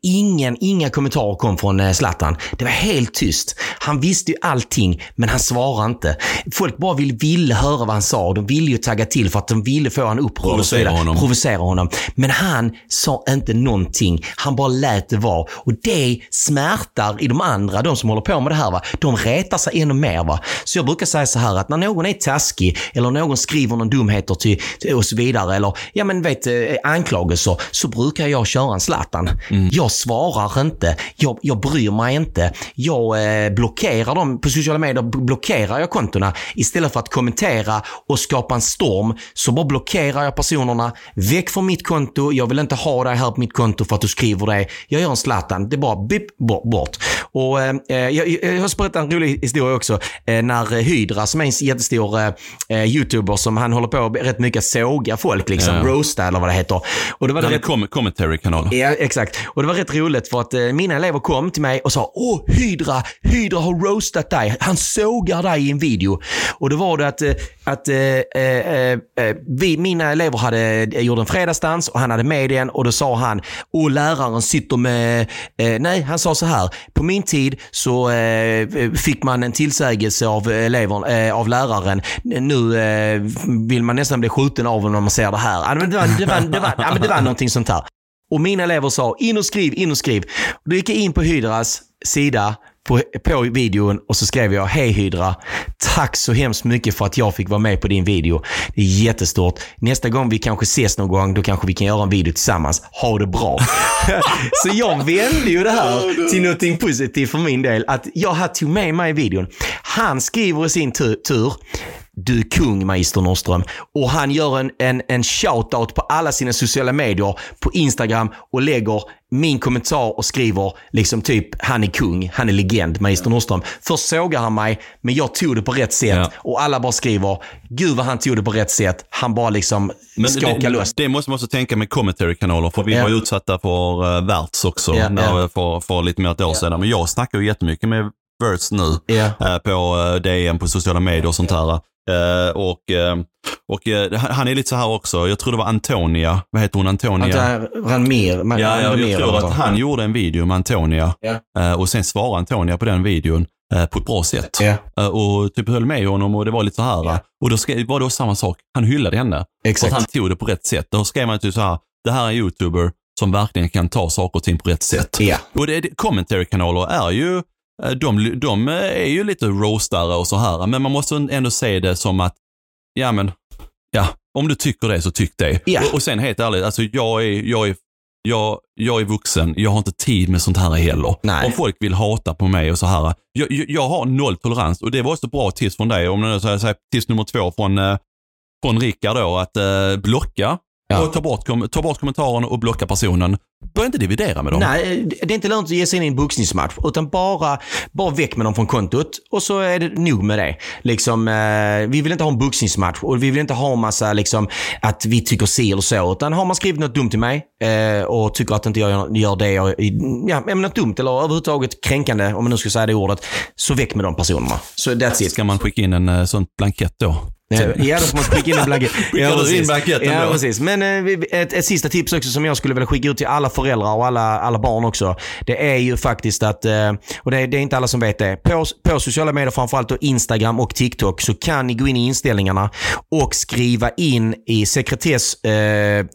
[SPEAKER 2] ingen, inga kommentarer kom från Zlatan. Det var helt tyst. Han visste ju allting, men han svarade inte. Folk bara ville, ville höra vad han sa. De ville ju tagga till för att de ville få han upprörd och så
[SPEAKER 3] Provocera
[SPEAKER 2] vidare.
[SPEAKER 3] honom.
[SPEAKER 2] Provocera honom. Men han sa inte någonting. Han bara lät det vara. Och det smärtar i de andra, de som håller på med det här. Va? De retar sig ännu mer. Va? Så jag brukar säga så här att när någon är taskig eller någon skriver någon dumheter till, till och så vidare eller ja men vet eh, anklagelser så brukar jag köra en Zlatan. Jag svarar inte. Jag, jag bryr mig inte. Jag eh, blockerar dem på sociala medier. Blockerar jag kontona istället för att kommentera och skapa en storm så bara blockerar jag personerna. Väck från mitt konto. Jag vill inte ha dig här på mitt konto för att du skriver det. Jag gör en Zlatan. Det är bara bip, bort. Och, eh, jag, jag, jag har berättat en rolig historia också. Eh, när eh, Hydra, som är en jättestor eh, eh, YouTuber, som han håller på rätt mycket att såga folk, liksom.
[SPEAKER 3] Ja.
[SPEAKER 2] roasta eller vad det heter. Och det var
[SPEAKER 3] Den
[SPEAKER 2] rätt,
[SPEAKER 3] com- commentary-kanal.
[SPEAKER 2] Ja, exakt. Och det var rätt roligt för att eh, mina elever kom till mig och sa Åh, Hydra, Hydra har roastat dig. Han sågar dig i en video. Och då var det att, eh, att eh, eh, eh, vi, mina elever hade eh, gjort en fredagsdans och han hade med igen och då sa han och läraren sitter med... Eh, nej, han sa så här. På min tid så eh, fick man en tillsägelse av, elever, eh, av läraren. Nu eh, vill man nästan bli skjuten av honom när man ser det här. Det var, det, var, det, var, det, var, det var någonting sånt här. Och mina elever sa in och skriv, in och skriv. Då gick jag in på Hydras sida på, på videon och så skrev jag Hej Hydra. Tack så hemskt mycket för att jag fick vara med på din video. Det är jättestort. Nästa gång vi kanske ses någon gång, då kanske vi kan göra en video tillsammans. Ha det bra. så jag vände ju det här till någonting positivt för min del. Att jag tog med mig i videon. Han skriver i sin tur du är kung Magister Nordström. Och han gör en, en, en shoutout på alla sina sociala medier på Instagram och lägger min kommentar och skriver liksom typ han är kung, han är legend, Magister Nordström. Först sågar han mig, men jag tog det på rätt sätt.
[SPEAKER 3] Ja.
[SPEAKER 2] Och alla bara skriver, gud vad han tog det på rätt sätt. Han bara liksom skakar
[SPEAKER 3] det,
[SPEAKER 2] loss.
[SPEAKER 3] det måste man också tänka med commentary-kanaler, för vi
[SPEAKER 2] Ja.
[SPEAKER 3] var ju utsatta för uh, Verts också
[SPEAKER 2] Ja,
[SPEAKER 3] när,
[SPEAKER 2] ja.
[SPEAKER 3] För, för lite mer än ett år sedan. Men jag snackar ju jättemycket med Verts nu
[SPEAKER 2] Ja.
[SPEAKER 3] eh, på uh, DM, på sociala medier och sånt här. Eh, och eh, och eh, han är lite så här också, jag tror det var Antonia, vad heter hon, Antonia?
[SPEAKER 2] Att det här Ranmir, man,
[SPEAKER 3] Ja, jag, jag tror att han gjorde en video med Antonia
[SPEAKER 2] Ja.
[SPEAKER 3] och sen svarade Antonia på den videon på ett bra sätt.
[SPEAKER 2] Ja,
[SPEAKER 3] och typ höll med honom och det var lite så här.
[SPEAKER 2] Ja.
[SPEAKER 3] Och då var det samma sak. Han hyllade henne. För
[SPEAKER 2] exakt.
[SPEAKER 3] att han tog det på rätt sätt. Då skrev man typ så här, det här är en YouTuber som verkligen kan ta saker och ting på rätt sätt.
[SPEAKER 2] Ja.
[SPEAKER 3] Och det, det, commentary-kanaler är ju, de, de är ju lite roastare och så här. Men man måste ändå se det som att, ja men, ja, om du tycker det så tyck det.
[SPEAKER 2] Ja.
[SPEAKER 3] Och, och sen helt ärligt, alltså jag är, jag är jag, jag är vuxen, jag har inte tid med sånt här heller.
[SPEAKER 2] Nej.
[SPEAKER 3] Om folk vill hata på mig och så här. Jag, jag, har noll tolerans och det var också bra tips från dig. Om är så här, tips nummer två från, eh, från Rickard då, att eh, blocka
[SPEAKER 2] Ja.
[SPEAKER 3] och ta bort, ta bort kommentaren och blocka personen. Börja inte dividera med dem.
[SPEAKER 2] Nej, det är inte lönt att ge sig in i en boxningsmatch. Utan bara, bara väck med dem från kontot och så är det nog med det. Liksom, eh, vi vill inte ha en boxningsmatch och vi vill inte ha en massa liksom, att vi tycker si eller så. Utan har man skrivit något dumt till mig eh, och tycker att inte jag gör det jag, ja, något dumt eller överhuvudtaget kränkande, om man nu ska säga det ordet, så väck med de personerna. Så that's it.
[SPEAKER 3] Ska man skicka in en eh, sån blankett då?
[SPEAKER 2] Eh, Ja, då får man skicka in en blankett. Ja,
[SPEAKER 3] du in
[SPEAKER 2] precis.
[SPEAKER 3] blanketten
[SPEAKER 2] ja, precis. Men eh, ett, ett sista tips också som jag skulle vilja skicka ut till alla föräldrar och alla, alla barn också. Det är ju faktiskt att, eh, och det är, det är inte alla som vet det, på, på sociala medier, framförallt då Instagram och TikTok, så kan ni gå in i inställningarna och skriva in i sekretessmenyn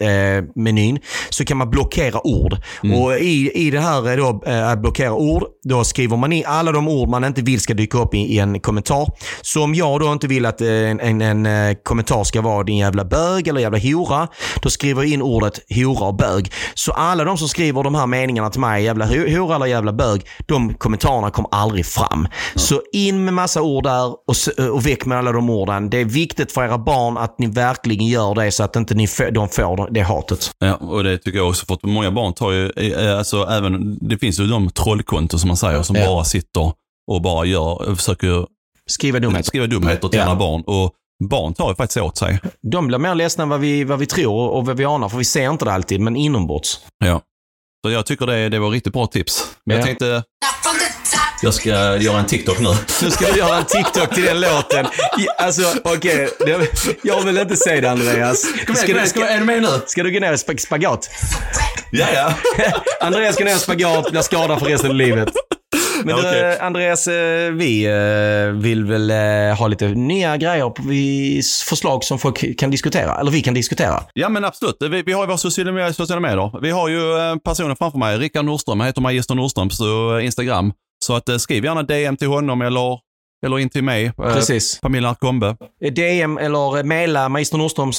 [SPEAKER 2] eh, eh, menyn, så kan man blockera ord. Och i, i det här eh, då, eh, att blockera ord, då skriver man in alla de ord man inte vill ska dyka upp i, i en kommentar. Så om jag då inte vill att eh, en, en, en eh, kommentar ska vara din jävla bög eller jävla hora, då skriver jag in ordet hora och bög. Så alla de som skriver de här meningarna till mig, jävla ho- hora eller jävla bög, de kommentarerna kommer aldrig fram. Så in med massa ord där och, s- och väck med alla de orden. Det är viktigt för era barn att ni verkligen gör det så att inte ni f- de får det hatet.
[SPEAKER 3] Ja, och det tycker jag också. För att många barn tar ju, eh, alltså även, det finns ju de trollkonton som man säger som
[SPEAKER 2] Ja.
[SPEAKER 3] bara sitter och bara gör, försöker
[SPEAKER 2] Skriva dumheter.
[SPEAKER 3] skriva dumheter till
[SPEAKER 2] Ja.
[SPEAKER 3] andra barn. Och barn tar ju faktiskt åt sig.
[SPEAKER 2] De blir mer ledsna än vad vi, vad vi tror och vad vi anar, för vi ser inte det alltid, men inombords.
[SPEAKER 3] Ja. Så jag tycker det, det var riktigt bra tips. Men
[SPEAKER 2] Ja.
[SPEAKER 3] jag tänkte, jag ska göra en TikTok nu.
[SPEAKER 2] Nu ska du göra en TikTok till den låten. Alltså, okej. det- Jag vill inte säga det, Andreas. Ska, du, ska,
[SPEAKER 3] är du med nu?
[SPEAKER 2] ska du gå ner i sp- spagat?
[SPEAKER 3] Ja, ja.
[SPEAKER 2] Andreas går ner i spagat, blir skadad för resten av livet. Men du,
[SPEAKER 3] Okej.
[SPEAKER 2] Andreas, eh, vi eh, vill väl eh, ha lite nya grejer, förslag som folk kan diskutera, eller vi kan diskutera.
[SPEAKER 3] Ja men absolut. Vi, vi har ju våra sociala medier, sociala medier. Vi har ju personen framför mig, Rickard Nordström. Han heter Magister Nordström på Instagram. Så att, skriv gärna DM till honom eller, eller in till mig. eh,
[SPEAKER 2] Precis.
[SPEAKER 3] Familjen Arkombe.
[SPEAKER 2] DM eller mejla magisternordström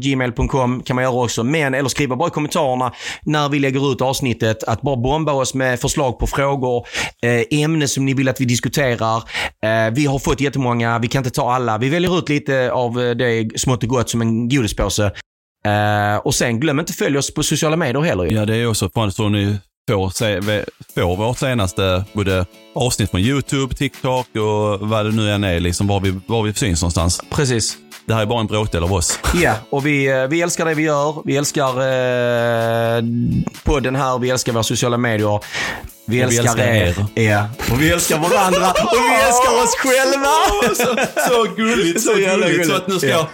[SPEAKER 2] gmail.com kan man göra också. Men, eller skriva bara i kommentarerna när vi lägger ut avsnittet. Att bara bomba oss med förslag på frågor, eh, ämnen som ni vill att vi diskuterar. Eh, vi har fått jättemånga, vi kan inte ta alla. Vi väljer ut lite av det smått och gott som en godispåse. Och sen glöm inte följa oss på sociala medier heller.
[SPEAKER 3] Ja, det är också fan så ni får, se, får vårt senaste både avsnitt från YouTube, TikTok och vad det nu än är, liksom var vi, var vi syns någonstans.
[SPEAKER 2] Precis.
[SPEAKER 3] Det här är bara en bråkdel av oss.
[SPEAKER 2] Ja, och vi, eh, vi älskar det vi gör. Vi älskar eh, podden här. Vi älskar våra sociala medier. Vi
[SPEAKER 3] Och vi
[SPEAKER 2] älskar,
[SPEAKER 3] älskar
[SPEAKER 2] er. Ja. Och vi älskar varandra. och vi älskar oss själva.
[SPEAKER 3] så, så gulligt,
[SPEAKER 2] så gulligt.
[SPEAKER 3] Så att nu ska jag...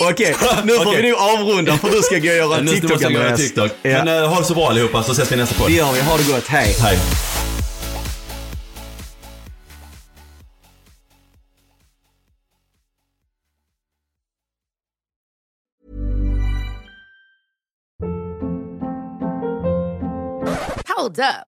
[SPEAKER 2] Okej, nu får vi nog avrunda för du ska gå och göra en
[SPEAKER 3] Nu
[SPEAKER 2] TikTok,
[SPEAKER 3] måste jag göra. TikTok.
[SPEAKER 2] Ja.
[SPEAKER 3] Men uh, ha det så bra allihopa så ses vi nästa podd.
[SPEAKER 2] Det gör vi. Ha det gott. Hej.
[SPEAKER 3] Hej.
[SPEAKER 1] Hold up.